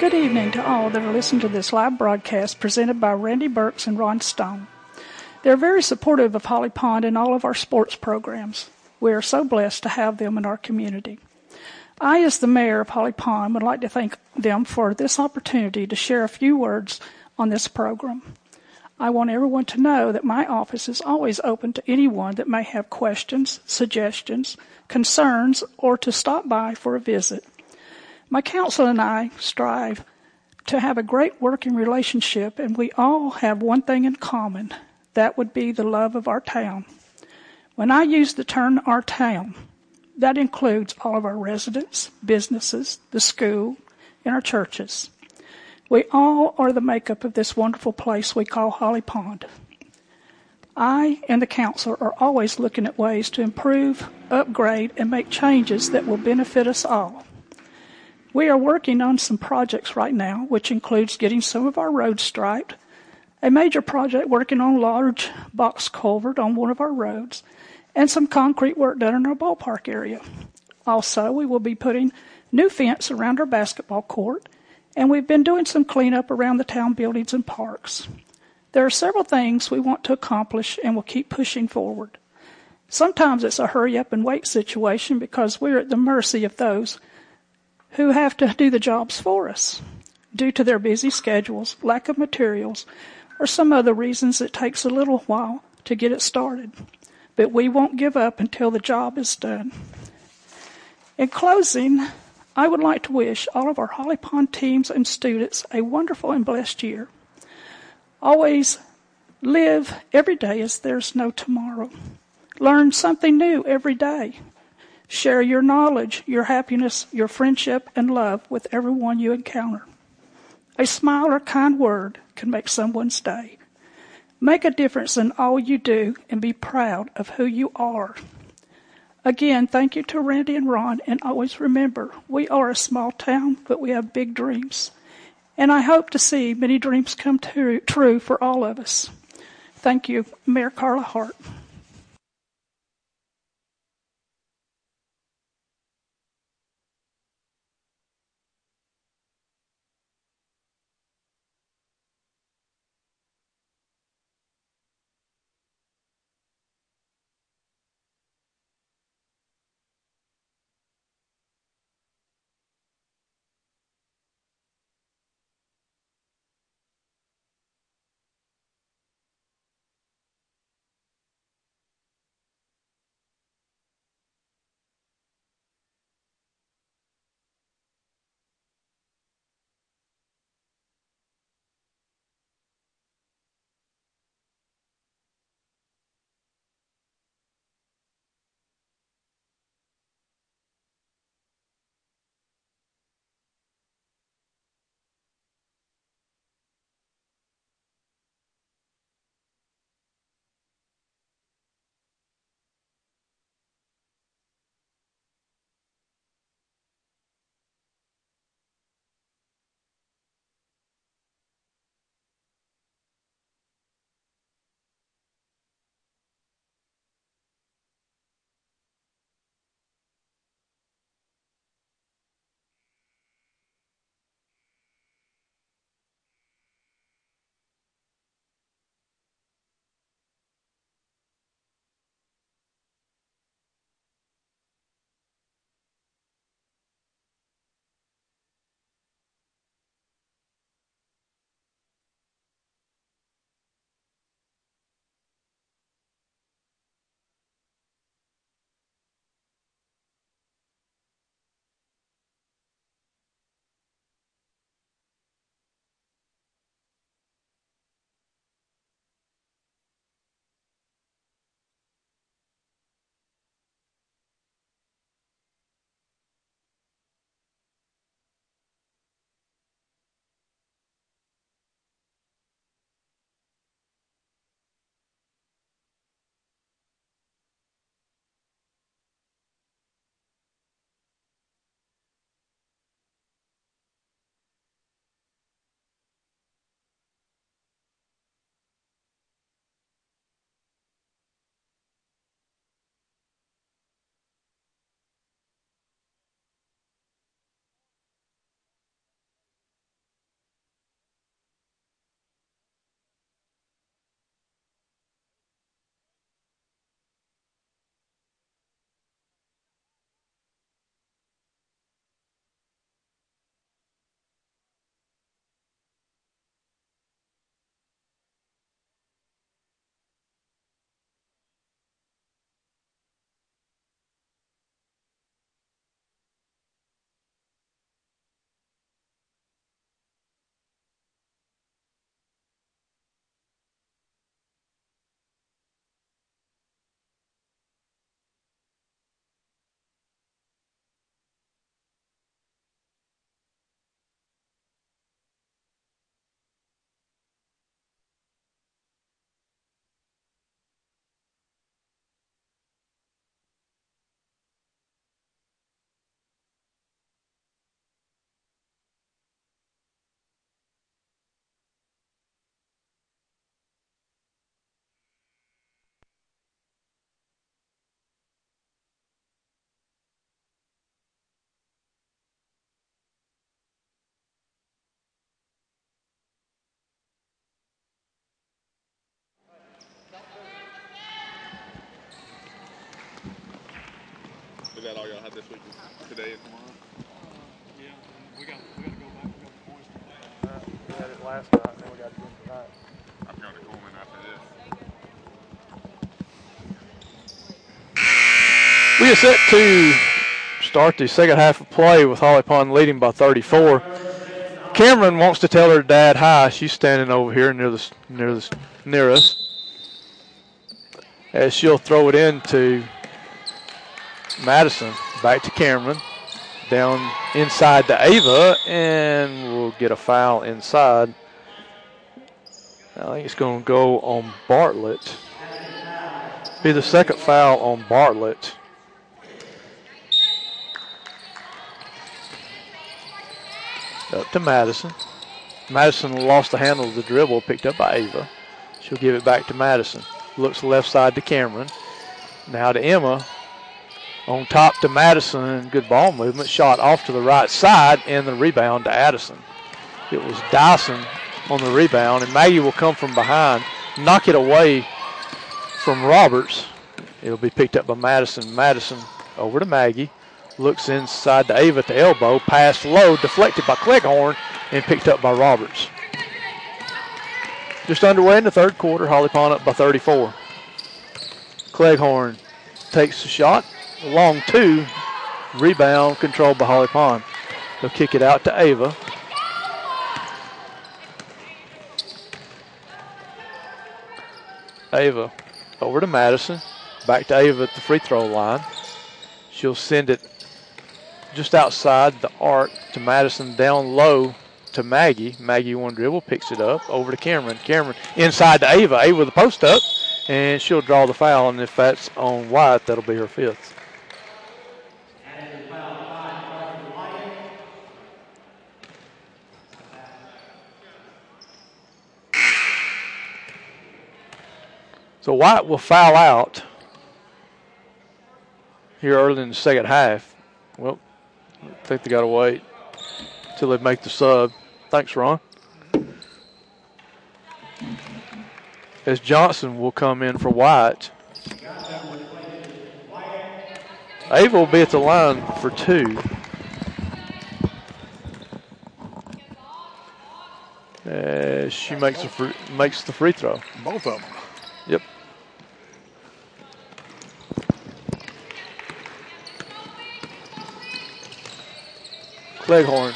C: Good evening to all that are listening to this live broadcast presented by Randy Burks and Ron Stone. They're very supportive of Holly Pond and all of our sports programs. We are so blessed to have them in our community. I, as the mayor of Holly Pond, would like to thank them for this opportunity to share a few words on this program. I want everyone to know that my office is always open to anyone that may have questions, suggestions, concerns, or to stop by for a visit. My council and I strive to have a great working relationship, and we all have one thing in common that would be the love of our town. When I use the term our town, that includes all of our residents, businesses, the school, and our churches. We all are the makeup of this wonderful place we call Holly Pond. I and the council are always looking at ways to improve, upgrade, and make changes that will benefit us all. We are working on some projects right now, which includes getting some of our roads striped, a major project working on large box culvert on one of our roads, and some concrete work done in our ballpark area. Also, we will be putting new fence around our basketball court, and we've been doing some cleanup around the town buildings and parks. There are several things we want to accomplish and we'll keep pushing forward. Sometimes it's a hurry up and wait situation because we're at the mercy of those who have to do the jobs for us. Due to their busy schedules, lack of materials, or some other reasons it takes a little while to get it started. But we won't give up until the job is done. In closing, I would like to wish all of our Holly Pond teams and students a wonderful and blessed year. Always live every day as there's no tomorrow. Learn something new every day. Share your knowledge, your happiness, your friendship, and love with everyone you encounter. A smile or kind word can make someone's day. Make a difference in all you do and be proud of who you are. Again, thank you to Randy and Ron, and always remember, we are a small town, but we have big dreams. And I hope to see many dreams come true, for all of us. Thank you, Mayor Carla Hart.
D: Is that all y'all have this week, today and tomorrow?
E: Uh, yeah, we got, we got to go back, we got the boys tonight.
B: We had it last night, then we got it tonight.
D: I'm going to Cullman after this.
B: We are set to start the second half of play with Holly Pond leading by 34. Cameron wants to tell her dad hi. She's standing over here near the near the near us. As she'll throw it into Madison, back to Cameron. down inside to Ava, and we'll get a foul inside. I think it's going to go on Bartlett. Be the second foul on Bartlett. Up to Madison. Madison lost the handle of the dribble, picked up by Ava. She'll give it back to Madison. Looks left side to Cameron. Now to Emma. On top to Madison. Good ball movement. Shot off to the right side and the rebound to Addison. It was Dyson on the rebound, and Maggie will come from behind, knock it away from Roberts. It'll be picked up by Madison. Madison over to Maggie. Looks inside to Ava at the elbow. Pass low, deflected by Cleghorn, and picked up by Roberts. Just underway in the third quarter. Holly Pond up by 34. Cleghorn takes the shot. Long two. Rebound controlled by Holly Pond. They'll kick it out to Ava. Ava over to Madison. Back to Ava at the free throw line. She'll send it just outside the arc to Madison down low to Maggie. Maggie one dribble, picks it up over to Cameron. Cameron inside to Ava. Ava with the post up, and she'll draw the foul. And if that's on White, that'll be her fifth. So White will foul out here early in the second half. Well, I think they got to wait till they make the sub. Thanks, Ron. As Johnson will come in for White. Ava will be at the line for two. She makes the free, makes the free throw.
A: Both of them.
B: Yep. Cleghorn.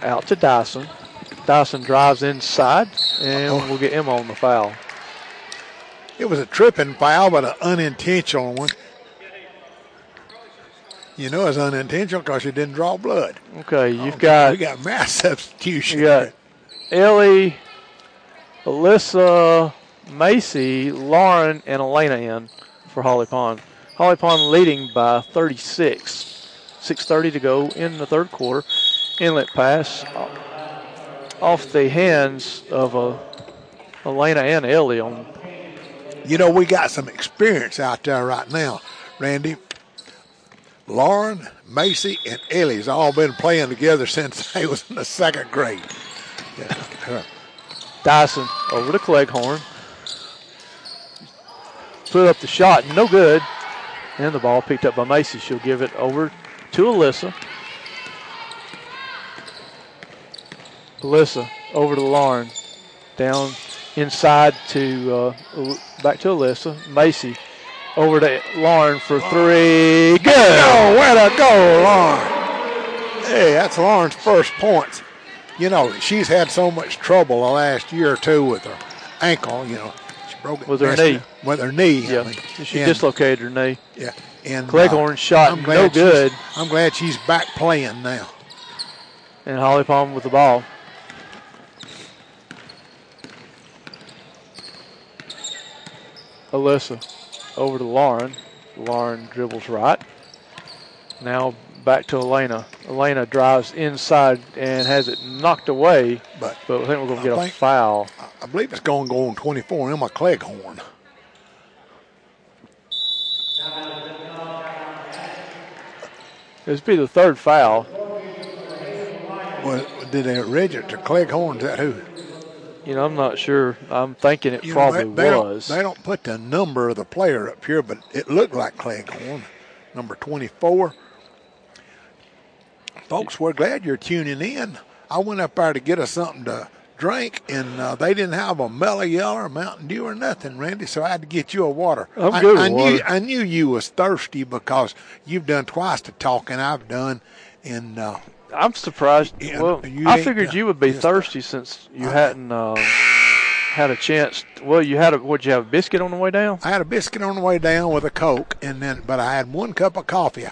B: Out to Dyson. Dyson drives inside, and oh. we'll get him on the foul.
A: It was a tripping foul, but an unintentional one. You know it's unintentional because you didn't draw blood.
B: Okay, oh, you've got
A: we got mass *laughs* substitution.
B: you got Ellie, Alyssa, Macy, Lauren, and Elena in for Holly Pond. Holly Pond leading by 36. 6.30 to go in the third quarter. Inlet pass off the hands of uh, Elena and Ellie on
A: You know, we got some experience out there right now, Randy. Lauren, Macy, and Ellie's all been playing together since *laughs* they was in the second grade. Yeah.
B: Dyson over to Cleghorn. Put up the shot, no good. And the ball picked up by Macy. She'll give it over to Alyssa. Alyssa over to Lauren. Down inside to uh, back to Alyssa. Macy over to Lauren for three. Good.
A: Oh, to go, Lauren. Hey, that's Lauren's first points. You know, she's had so much trouble the last year or two with her ankle. You know, she broke it
B: With her knee.
A: With her knee.
B: Yeah, she
A: And-
B: dislocated her knee.
A: Yeah, and
B: Cleghorn uh, shot
A: I'm
B: no good.
A: I'm glad she's back playing now.
B: And Holly Pond with the ball. Alyssa over to Lauren. Lauren dribbles right. Now back to Elena. Elena drives inside and has it knocked away,
A: But
B: but I think we're going to get a foul.
A: I believe it's going to go on 24. Emma Cleghorn.
B: This would be the third foul.
A: Well, did they register Cleghorn? Is that who?
B: You know, I'm not sure. I'm thinking it
A: You know,
B: probably
A: they, they
B: was.
A: Don't, they don't put the number of the player up here, but it looked like Cleghorn, number 24. Folks, we're glad you're tuning in. I went up there to get us something to drink, and uh, they didn't have a Mellow Yellow or Mountain Dew or nothing, Randy. So I had to get you a water.
B: I'm good
A: I
B: with
A: knew
B: water.
A: I knew you was thirsty because you've done twice the talking I've done, and uh,
B: I'm surprised.
A: Yeah,
B: well, I figured
A: uh,
B: you would be thirsty since you hadn't uh, had a chance. Well, you had a what? You have a biscuit on the way down?
A: I had a biscuit on the way down with a Coke, and then but I had one cup of coffee.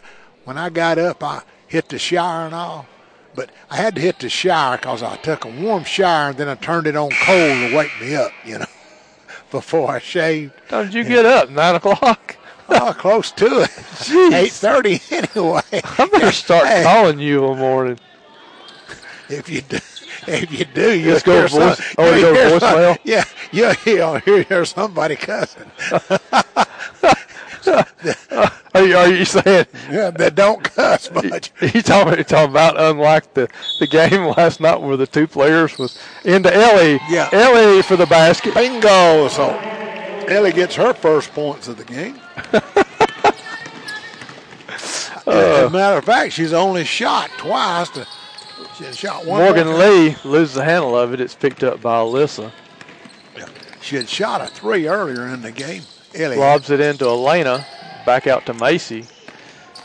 A: When I got up, I hit the shower and all, but I had to hit the shower because I took a warm shower and then I turned it on cold to wake me up, you know, *laughs* before I shaved.
B: How did you get up? Nine o'clock. *laughs*
A: Oh, close to it. Eight thirty *laughs* anyway.
B: I better start
A: Hey.
B: calling you in the morning.
A: If you do, if you do, you
B: Let's go voice- oh, you go voicemail?
A: Yeah, yeah, you'll hear, hear somebody cussing.
B: Are you, are you saying *laughs*
A: Yeah, that don't cuss *laughs* much.
B: you talking, you talking about unlike the, the game *laughs* last night where the two players was into Ellie.
A: Yeah.
B: Ellie for the basket.
A: Bingo! So Ellie gets her first points of the game. As a uh, matter of fact, she's only shot twice. To, she had shot one.
B: Morgan Lee loses the handle of it. It's picked up by Alyssa.
A: She had shot a three earlier in the game. Ellie.
B: Lobs it into Elena. Back out to Macy.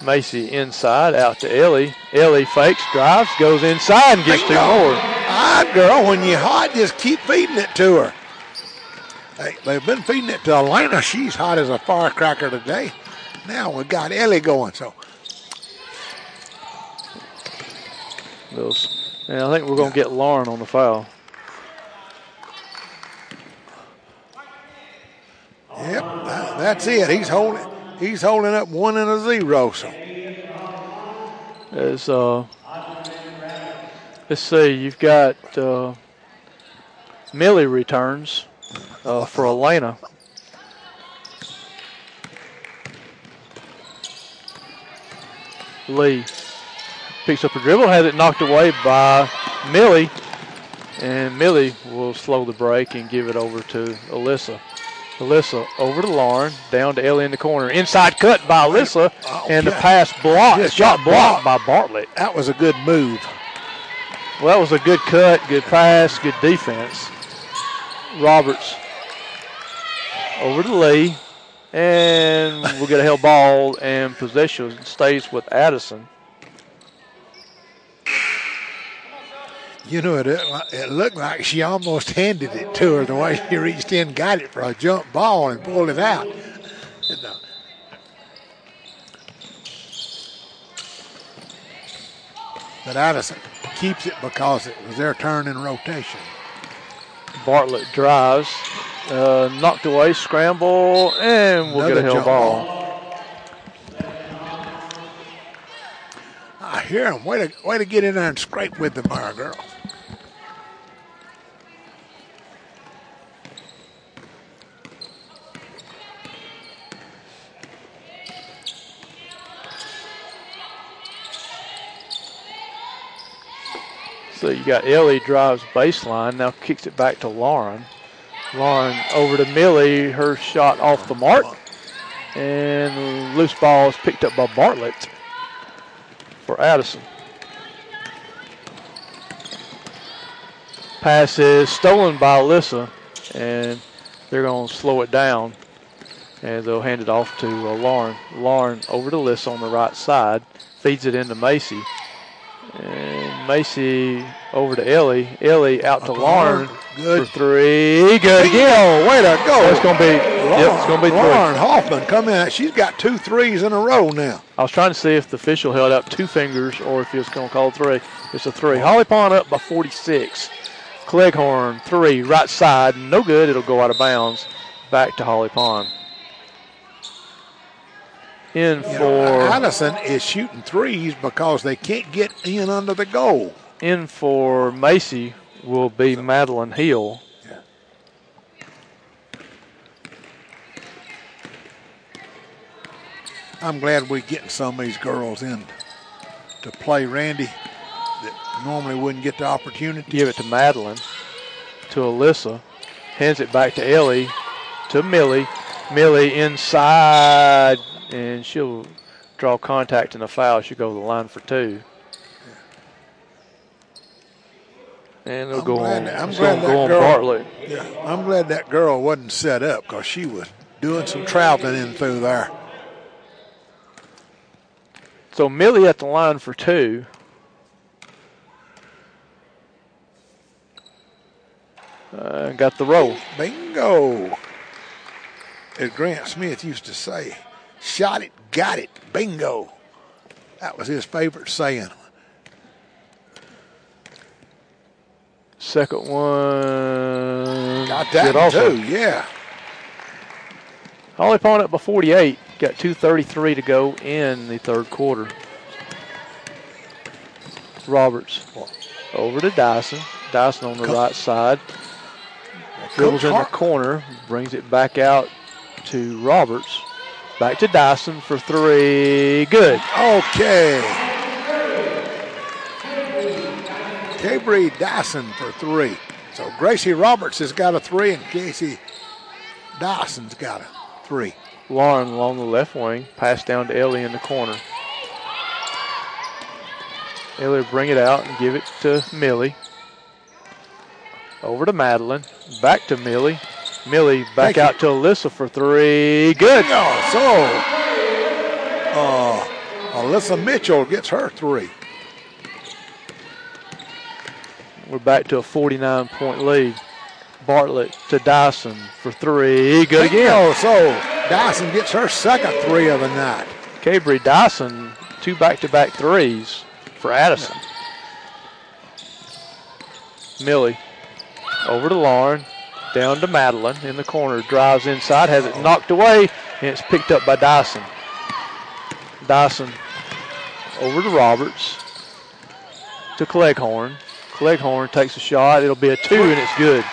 B: Macy inside, out to Ellie. Ellie fakes, drives, goes inside and gets two
A: Bingo.
B: more.
A: Ah, girl, when you're hot, just keep feeding it to her. Hey, they've been feeding it to Elena. She's hot as a firecracker today. Now we got Ellie going. So
B: Those, and I think we're going to get Lauren on the foul.
A: Yep, that's it. He's holding. He's holding up one and a zero. So
B: As uh, let's see, you've got uh, Millie returns uh, for Elena. Lee picks up a dribble, has it knocked away by Millie, and Millie will slow the break and give it over to Alyssa. Alyssa over to Lauren, down to Ellie in the corner. Inside cut by Alyssa,
A: Oh,
B: and the pass blocked.
A: Just
B: shot blocked by Bartlett.
A: that was a good move.
B: Well, that was a good cut, good pass, good defense. Roberts over to Lee, and we'll get a held ball, and possession stays with Addison.
A: You know, it, it looked like she almost handed it to her the way she reached in, got it for a jump ball, and pulled it out. And, uh, But Addison keeps it because it was their turn in rotation.
B: Bartlett drives, uh, knocked away, scramble, and we'll get a
A: Another
B: held
A: jump
B: ball.
A: I hear him. Way to, way to get in there and scrape with the bar, girl.
B: So you got Ellie drives baseline, now kicks it back to Lauren. Lauren over to Millie, her shot off the mark. And loose ball is picked up by Bartlett for Addison. Pass is stolen by Alyssa, and they're going to slow it down. And they'll hand it off to uh, Lauren. Lauren over to Alyssa on the right side, feeds it into Macy. And Macy over to Ellie. Ellie out to Lauren
A: Lauren. Good.
B: for three. Good again.
A: Way to go.
B: It's going to be. Yep, it's going to be three.
A: Lauren Hoffman come in. She's got two threes in a row now.
B: I was trying to see if the official held up two fingers or if he was going to call three. It's a three. Holly Pond up by 46. Cleghorn three right side. No good. It'll go out of bounds. Back to Holly Pond. In
A: You know,
B: for
A: Addison is shooting threes because they can't get in under the goal.
B: in for Macy will be Madeline Hill. Yeah.
A: I'm glad we're getting some of these girls in to play Randy that normally wouldn't get the opportunity.
B: Give it to Madeline. To Alyssa. Hands it back to Ellie. To Millie. Millie inside. And she'll draw contact in the foul. She'll go to the line for two. And it'll
A: I'm
B: go
A: glad
B: on.
A: that- I'm
B: it's
A: glad that
B: go
A: girl-
B: Bartlett.
A: Yeah, I'm glad that girl wasn't set up because she was doing some traveling in through there.
B: So Millie at the line for two. Uh, got the roll.
A: Bingo. As Grant Smith used to say, shot it, got it, bingo. That was his favorite saying.
B: Second one.
A: Got that
B: also.
A: too, yeah.
B: Holly Pond up by 48. Got 2.33 to go in the third quarter. Roberts over to Dyson. Dyson on the right side. Dribbles in the corner. Brings it back out to Roberts. Back to Dyson for three. Good.
A: Okay. Cabry Dyson for three. So Gracie Roberts has got a three, and Casey Dyson's got a three.
B: Lauren along the left wing. Pass down to Ellie in the corner. Ellie will bring it out and give it to Millie. Over to Madeline. Back to Millie. Millie back
A: Thank you.
B: out to Alyssa for three. Good.
A: So uh, Alyssa Mitchell gets her three.
B: We're back to a 49 point lead. Bartlett to Dyson for three. Good again.
A: Bingo. So Dyson gets her second three of the night.
B: Cabry Dyson, two back to back threes for Addison. Millie over to Lauren, down to Madeline in the corner, drives inside, has it knocked away, and it's picked up by Dyson. Dyson over to Roberts to Cleghorn. Cleghorn takes a shot. It'll be a two, and it's good.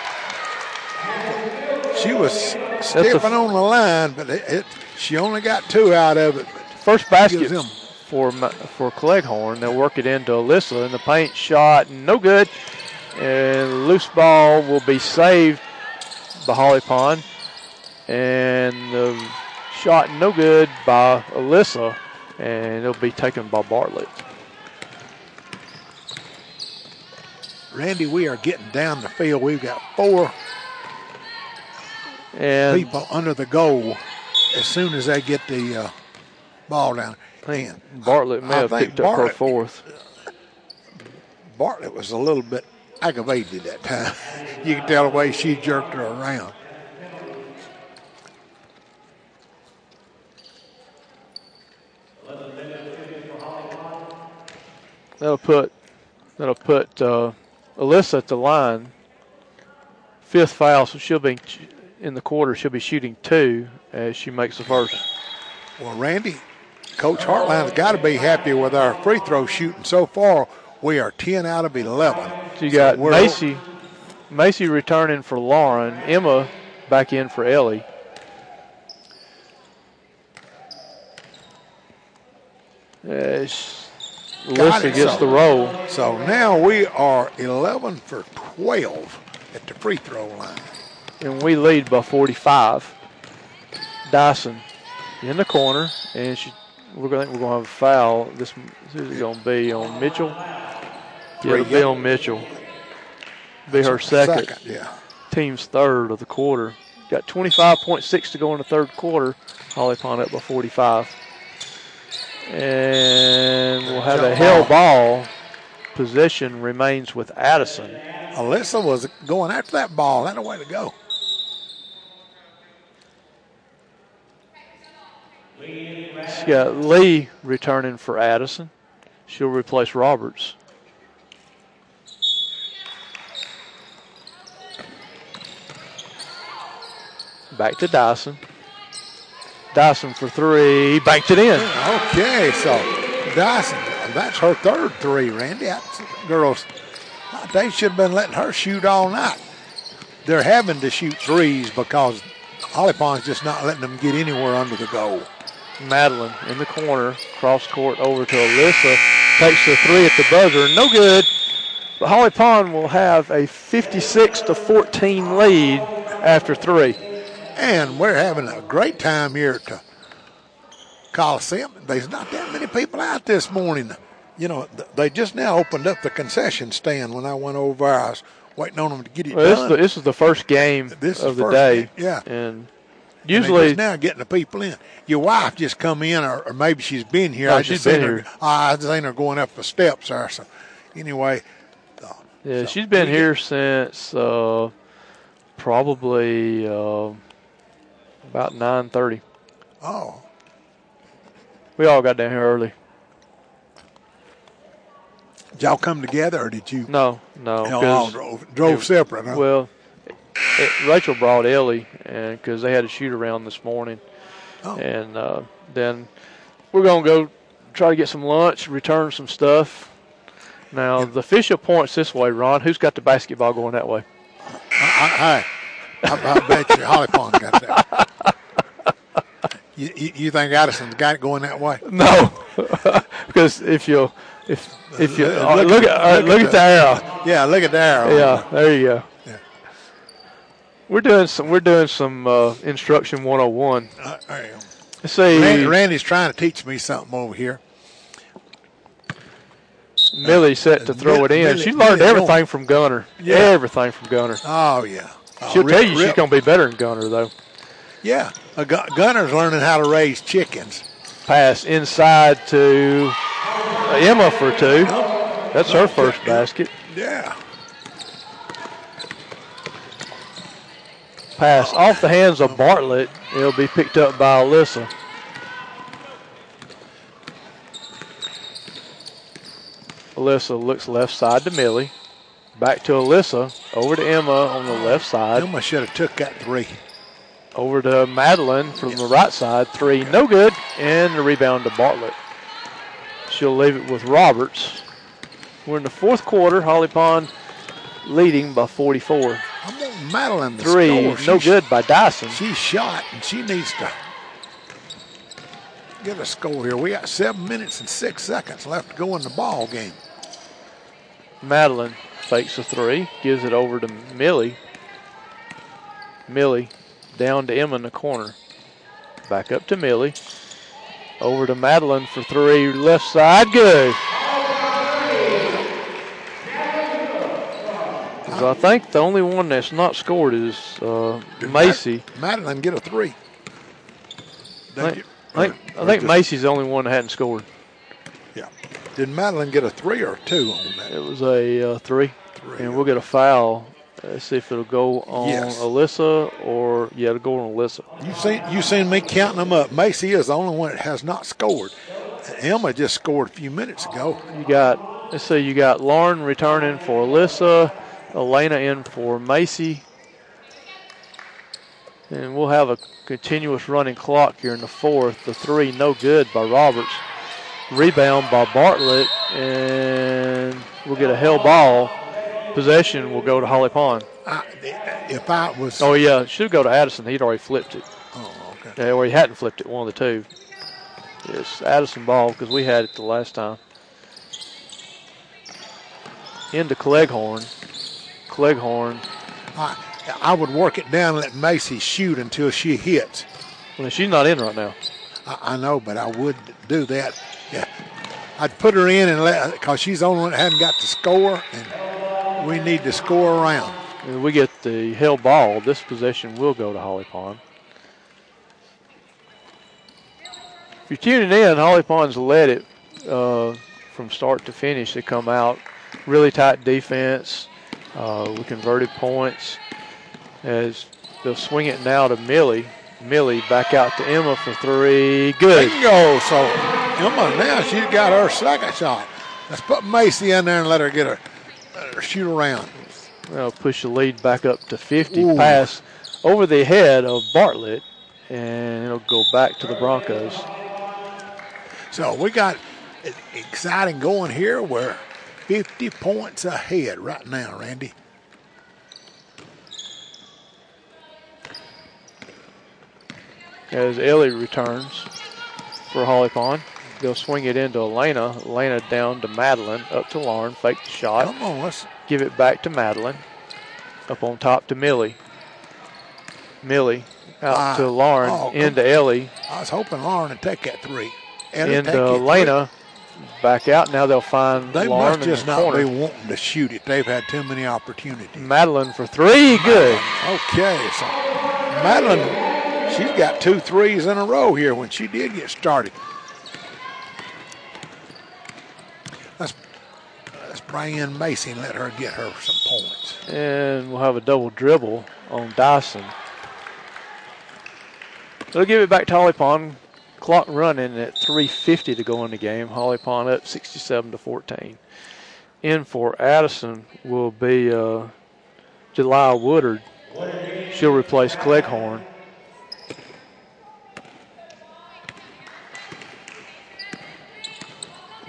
A: She was stepping on the line, but it, it, she only got two out of it.
B: First basket for for Cleghorn. They'll work it into Alyssa in the paint shot, no good. And loose ball will be saved by Holly Pond, and the shot no good by Alyssa, and it'll be taken by Bartlett.
A: Randy, we are getting down the field. We've got four
B: And
A: people under the goal as soon as they get the uh, ball down. And
B: Bartlett may
A: I
B: have picked up her fourth.
A: Bartlett was a little bit aggravated that time. you can tell the way she jerked her around.
B: That'll put that'll put uh, Alyssa at the line. Fifth foul, so she'll be in the quarter. She'll be shooting two as she makes the first.
A: Well, Randy, Coach Hartline's got to be happy with our free throw shooting so far. We are 10 out of 11.
B: So you got Macy, Macy returning for Lauren, Emma back in for Ellie. Uh, sh- Alyssa
A: it,
B: gets
A: so-
B: the roll.
A: So now we are 11 for 12 at the free throw line.
B: and we lead by 45. Dyson in the corner, and she, we're going we're going to have a foul. This is going to be on Mitchell? Yeah, it'll be on Mitchell. Be her second,
A: yeah.
B: team's third of the quarter. Got 25.6 to go in the third quarter. Holly Pond up by 45, and we'll have a
A: Jump
B: hell
A: ball.
B: ball. Possession remains with Addison.
A: Alyssa was going after that ball. That a way to go.
B: She got Lee returning for Addison. She'll replace Roberts. Back to Dyson. Dyson for three. Banked it in.
A: Okay, so Dyson, that's her third three, Randy. That's, girls, they should have been letting her shoot all night. They're having to shoot threes because Holly Pond's just not letting them get anywhere under the goal.
B: Madeline in the corner. Cross court over to Alyssa. Takes the three at the buzzer. No good. But Holly Pond will have a 56 to 14 lead after three.
A: And we're having a great time here at the Coliseum. There's not that many people out this morning. You know, they just now opened up the concession stand when I went over. I was waiting on them to get it
B: Well, this, is
A: done.
B: the, this is the first game
A: This is
B: of the
A: first
B: day.
A: game, yeah.
B: And usually,
A: now getting the people in. Your wife just come in, or, or maybe she's been here.
B: Oh,
A: I
B: she's
A: just
B: been
A: seen her.
B: here.
A: I just seen her going up the steps there. So anyway, uh,
B: yeah,
A: so
B: she's been here since uh, Probably uh, about 9:30.
A: Oh,
B: We all got down here early.
A: did y'all come together or did you?
B: No, no.
A: Y'all all drove, drove
B: it-
A: separate, huh?
B: Well, it, Rachel brought Ellie, and because they had a shoot around this morning,
A: Oh.
B: and uh, then we're gonna go try to get some lunch, return some stuff. Now the official points this way, Ron. Who's got the basketball going that way?
A: I, I, I, I bet you Holly Pond got that. You, you, you think Addison's got it going that way?
B: No, *laughs* because if you if if you
A: Look
B: uh,
A: at-
B: look, at uh,
A: look
B: look
A: at
B: at the arrow.
A: Yeah, look at there.
B: Yeah, there you go. We're doing some. We're doing some uh, instruction 101.
A: Uh, there you.
B: Let's see.
A: Randy, Randy's trying to teach me something over here.
B: Millie set to throw it in.
A: Millie-
B: she learned
A: Millie
B: everything from Gunner.
A: Yeah.
B: Everything from Gunner.
A: Oh yeah. Oh,
B: She'll
A: rip-
B: tell you she's going to be better than Gunner, though.
A: Yeah, a gu- gunner's learning how to raise chickens.
B: Pass inside to uh, Emma for two. That's her first basket.
A: Yeah.
B: Pass off the hands of Bartlett. It'll be picked up by Alyssa. Alyssa looks left side to Millie. Back to Alyssa. Over to Emma on the left side.
A: Emma should have took that three.
B: Over to Madeline from the right side. Three, no good. And the rebound to Bartlett. She'll leave it with Roberts. We're in the fourth quarter. Holly Pond leading by 44.
A: Madeline
B: Three,
A: score.
B: no
A: She-
B: good by Dyson.
A: She shot, and she needs to get a score here. We got seven minutes and six seconds left to go in the ball game.
B: Madeline fakes a three, gives it over to Millie. Millie down to Emma in the corner. Back up to Millie. Over to Madeline for three, left side, good. 'Cause I think the only one that's not scored is uh, Macy.
A: Madeline get a three.
B: I think, I think, I think Macy's the only one that hadn't scored.
A: Yeah. Did Madeline get a three or a two on that?
B: It was a uh, three.
A: Three.
B: And we'll get a foul. Let's see if it'll go on
A: Yes.
B: Alyssa or yeah, it'll go on Alyssa.
A: You seen you seen me counting them up. Macy is the only one that has not scored. Emma just scored a few minutes ago.
B: You got let's see, you got Lauren returning for Alyssa, Elena in for Macy. And we'll have a continuous running clock here in the fourth. The three, no good by Roberts. Rebound by Bartlett, and we'll get a held ball. Possession will go to Holly Pond.
A: I, if I was,
B: Oh yeah, it should go to Addison. He'd already flipped it.
A: oh, okay.
B: Yeah, or he hadn't flipped it, one of the two. It's Addison ball because we had it the last time. Into Cleghorn. Cleghorn.
A: I, I would work it down and let Macy shoot until she hits.
B: Well, she's not in right now.
A: I, I know, but I would do that. Yeah, I'd put her in and let because she's the only one that hadn't got to score, and we need to score around.
B: And we get the held ball. This possession will go to Holly Pond. If you're tuning in, Holly Pond's led it uh, from start to finish. They come out really tight defense. Uh, we converted points as they'll swing it now to Millie. Millie back out to Emma for three. Good.
A: Bingo! So Emma now she's got her second shot. Let's put Macy in there and let her get her, let her shoot around.
B: Well, push the lead back up to 50.
A: Ooh.
B: Pass over the head of Bartlett, and it'll go back to the Broncos.
A: So we got exciting going here. We're 50 points ahead right now, Randy.
B: As Ellie returns for Holly Pond. They'll swing it into Elena. Elena down to Madeline. Up to Lauren. Fake the shot.
A: Come on, let's.
B: Give it back to Madeline. Up on top to Millie. Millie out
A: Ah,
B: to Lauren.
A: oh,
B: into Ellie.
A: I was hoping Lauren would take that three. Ellie,
B: Into
A: take it.
B: Back out. Now they'll find
A: They
B: Lauren
A: must just not
B: corner.
A: be wanting to shoot it. They've had too many opportunities.
B: Madeline for three. Good.
A: Okay, so Madeline, she's got two threes in a row here when she did get started. Let's let's bring in Macy and let her get her some points.
B: And we'll have a double dribble on Dyson. They'll give it back to Holly Pond. Clock running at 3.50 to go in the game. Holly Pond up 67 to 14. In for Addison will be uh, July Woodard. She'll replace Cleghorn.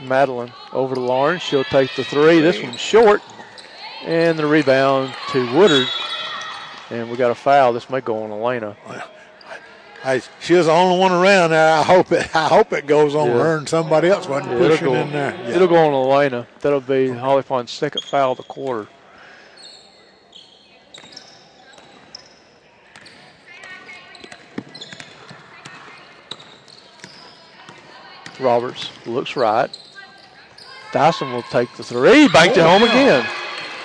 B: Madeline over to Lauren. She'll take the three. This one's short. And the rebound to Woodard. And we got a foul. This may go on Elena.
A: Hey, she was the only one around there. I hope it. I hope it goes on
B: Yeah.
A: her and somebody else wasn't
B: Yeah,
A: pushing
B: go,
A: in there. Yeah.
B: it'll go on Elena. That'll be Holly Pond's second foul of the quarter. Roberts looks right. Dyson will take the three. Banked it oh, home again.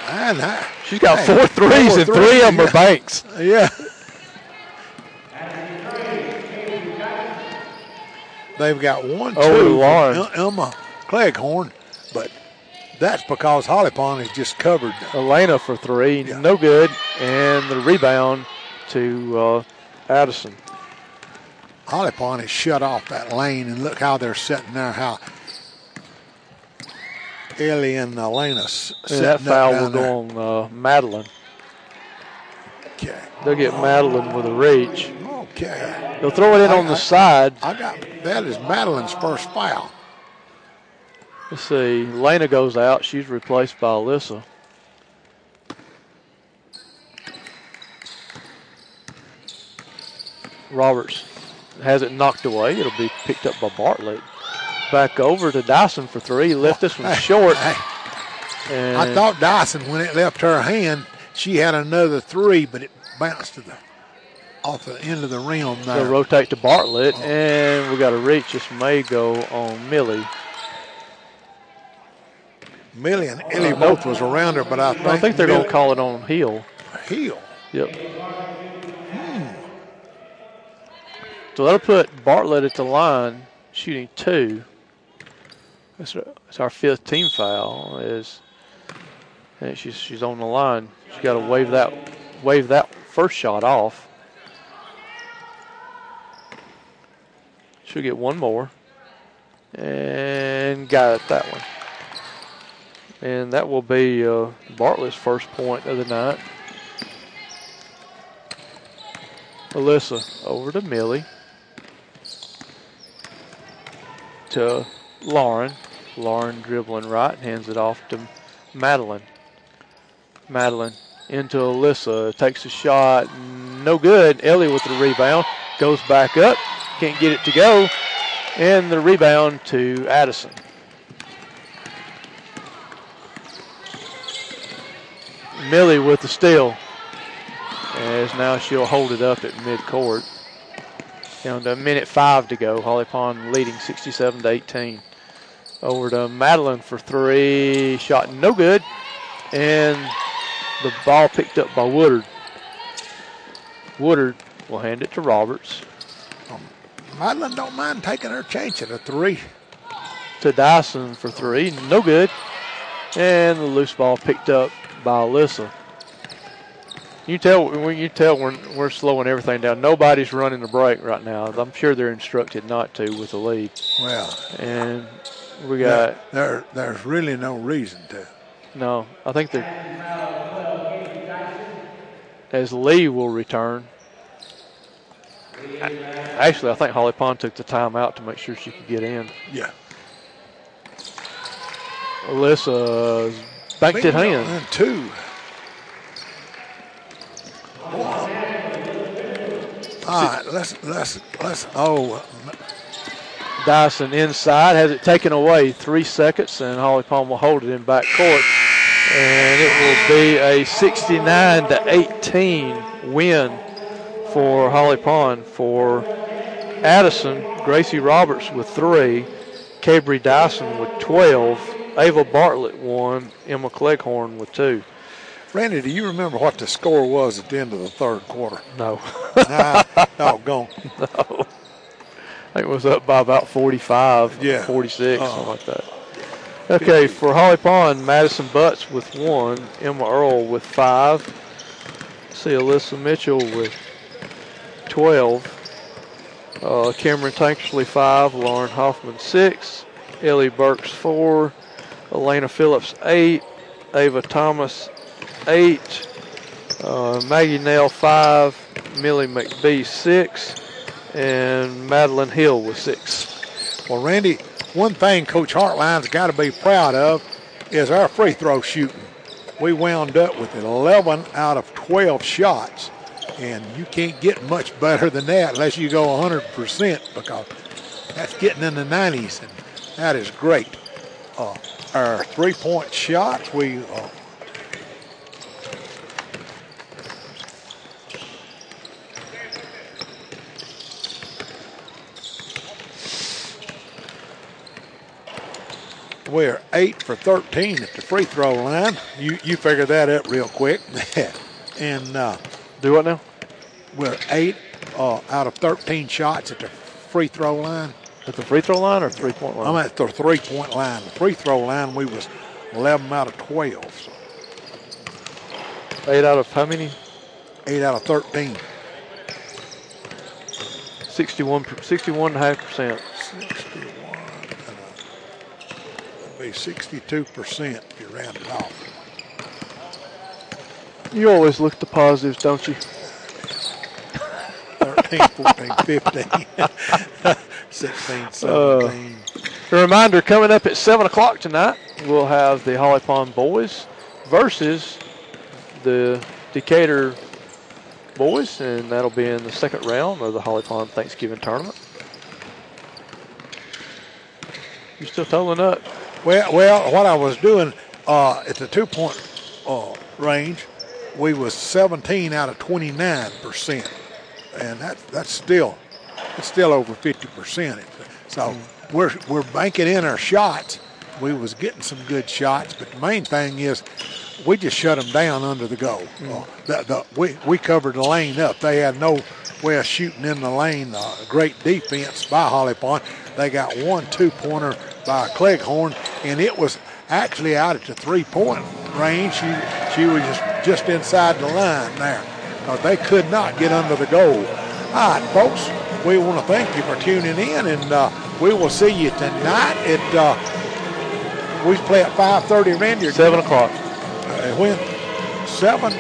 A: I-
B: She's got
A: Hey,
B: four threes,
A: four
B: and three of them are banks.
A: Yeah. They've got one,
B: Over
A: two, Emma Cleghorn, but that's because Holly Pond is just covered.
B: Elena for three,
A: Yeah.
B: no good. And the rebound to uh, Addison.
A: Holly Pond has shut off that lane, and look how they're sitting there. How Ellie and Elena
B: And that foul will go on uh, Madeline.
A: Okay.
B: They'll get Madeline with a reach.
A: Okay.
B: They'll throw it in
A: I-
B: on the
A: I-
B: side.
A: I got that is Madeline's first foul.
B: Let's see. Lena goes out. She's replaced by Alyssa. Roberts has it knocked away. It'll be picked up by Bartlett. Back over to Dyson for three. Left this one short. And
A: I thought Dyson, when it left her hand, she had another three, but it bounced to the off the end of the rim
B: they'll rotate to Bartlett. And we got a reach. This may go on Millie.
A: Millie and Ellie uh, both was around her, but I think,
B: I think they're going to call it on Hill.
A: Hill.
B: Yep. Hmm. So that'll put Bartlett at the line, shooting two. That's our, fifth team foul. Is and she's she's on the line. She's got to wave that wave that first shot off. She'll get one more, and got it that one. And that will be uh, Bartlett's first point of the night. Alyssa over to Millie. To Lauren. Lauren dribbling right, hands it off to Madeline. Madeline into Alyssa, takes a shot, no good. Ellie with the rebound, goes back up, can't get it to go, and the rebound to Addison. Millie with the steal. As now she'll hold it up at midcourt. Down to a minute five to go. Holly Pond leading 67 to 18. Over to Madeline for three. Shot no good. And the ball picked up by Woodard. Woodard will hand it to Roberts.
A: Madeline don't mind taking her chance at a three.
B: To Dyson for three. No good. And the loose ball picked up by Alyssa. You tell when you tell we're, we're slowing everything down. Nobody's running the break right now. I'm sure they're instructed not to with the lead.
A: Well,
B: And we got
A: there, there's really no reason to.
B: no. I think that as Lee will return. Actually, I think Holly Pond took the time out to make sure she could get in.
A: Yeah.
B: Alyssa banked it in.
A: And two. All right, let's let's let's. Oh,
B: Dyson inside has it taken away. Three seconds, and Holly Pond will hold it in back court. And it will be a 69 to 18 win for Holly Pond. For Addison, Gracie Roberts with three, Cabry Dyson with 12, Ava Bartlett one, Emma Cleghorn with two.
A: Randy, do you remember what the score was at the end of the third quarter?
B: No, *laughs*
A: Nah, doggone. *laughs*
B: no. I think it was up by about 45,
A: Yeah.
B: 46,
A: Uh-uh.
B: something like that. Okay, for Holly Pond, Madison Butts with one, Emma Earl with five. See Alyssa Mitchell with 12. Uh, Cameron Tankersley five, Lauren Hoffman six, Ellie Burks four, Elena Phillips eight, Ava Thomas eight, uh, Maggie Nell, five, Millie McBee six, and Madeline Hill with six.
A: Well, Randy, one thing Coach Hartline's got to be proud of is our free throw shooting. We wound up with 11 out of 12 shots, and you can't get much better than that unless you go 100% because that's getting in the 90s, and that is great. Uh, our three-point shots, we uh, We're eight for 13 at the free throw line. You you figure that up real quick. *laughs* and uh,
B: Do what now?
A: we're eight uh, out of 13 shots at the free throw line.
B: At the free throw line or three point line?
A: I'm at the three point line. The free throw line, we was 11 out of 12. So
B: Eight out of how many?
A: eight out of 13.
B: 61, 61 and a half percent.
A: 61. and, uh, Be 62% if you round it off.
B: You always look the positives, don't you?
A: 13, 14, 15, *laughs* 16, 17.
B: A reminder coming up at 7 o'clock tonight, we'll have the Holly Pond boys versus the Decatur boys, and that'll be in the second round of the Holly Pond Thanksgiving tournament. You still totaling up?
A: Well, well, what I was doing uh, at the two point uh, range, we was 17 out of 29 percent, and that that's still it's still over 50 percent. So we're we're banking in our shots. We was getting some good shots, but the main thing is we just shut them down under the goal. Uh, the, the, we we covered the lane up. They had no way of shooting in the lane. Uh, great defense by Holly Pond. They got one two pointer by Cleghorn, and it was actually out at the three point range. She she was just just inside the line there. Uh, they could not get under the goal. All right, folks. We want to thank you for tuning in, and uh, we will see you tonight at. Uh, we play at 5:30. Randy,
B: 7 o'clock.
A: uh, when? Seven?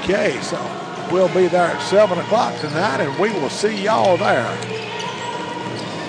A: Okay, so we'll be there at 7 o'clock tonight, and we will see y'all there.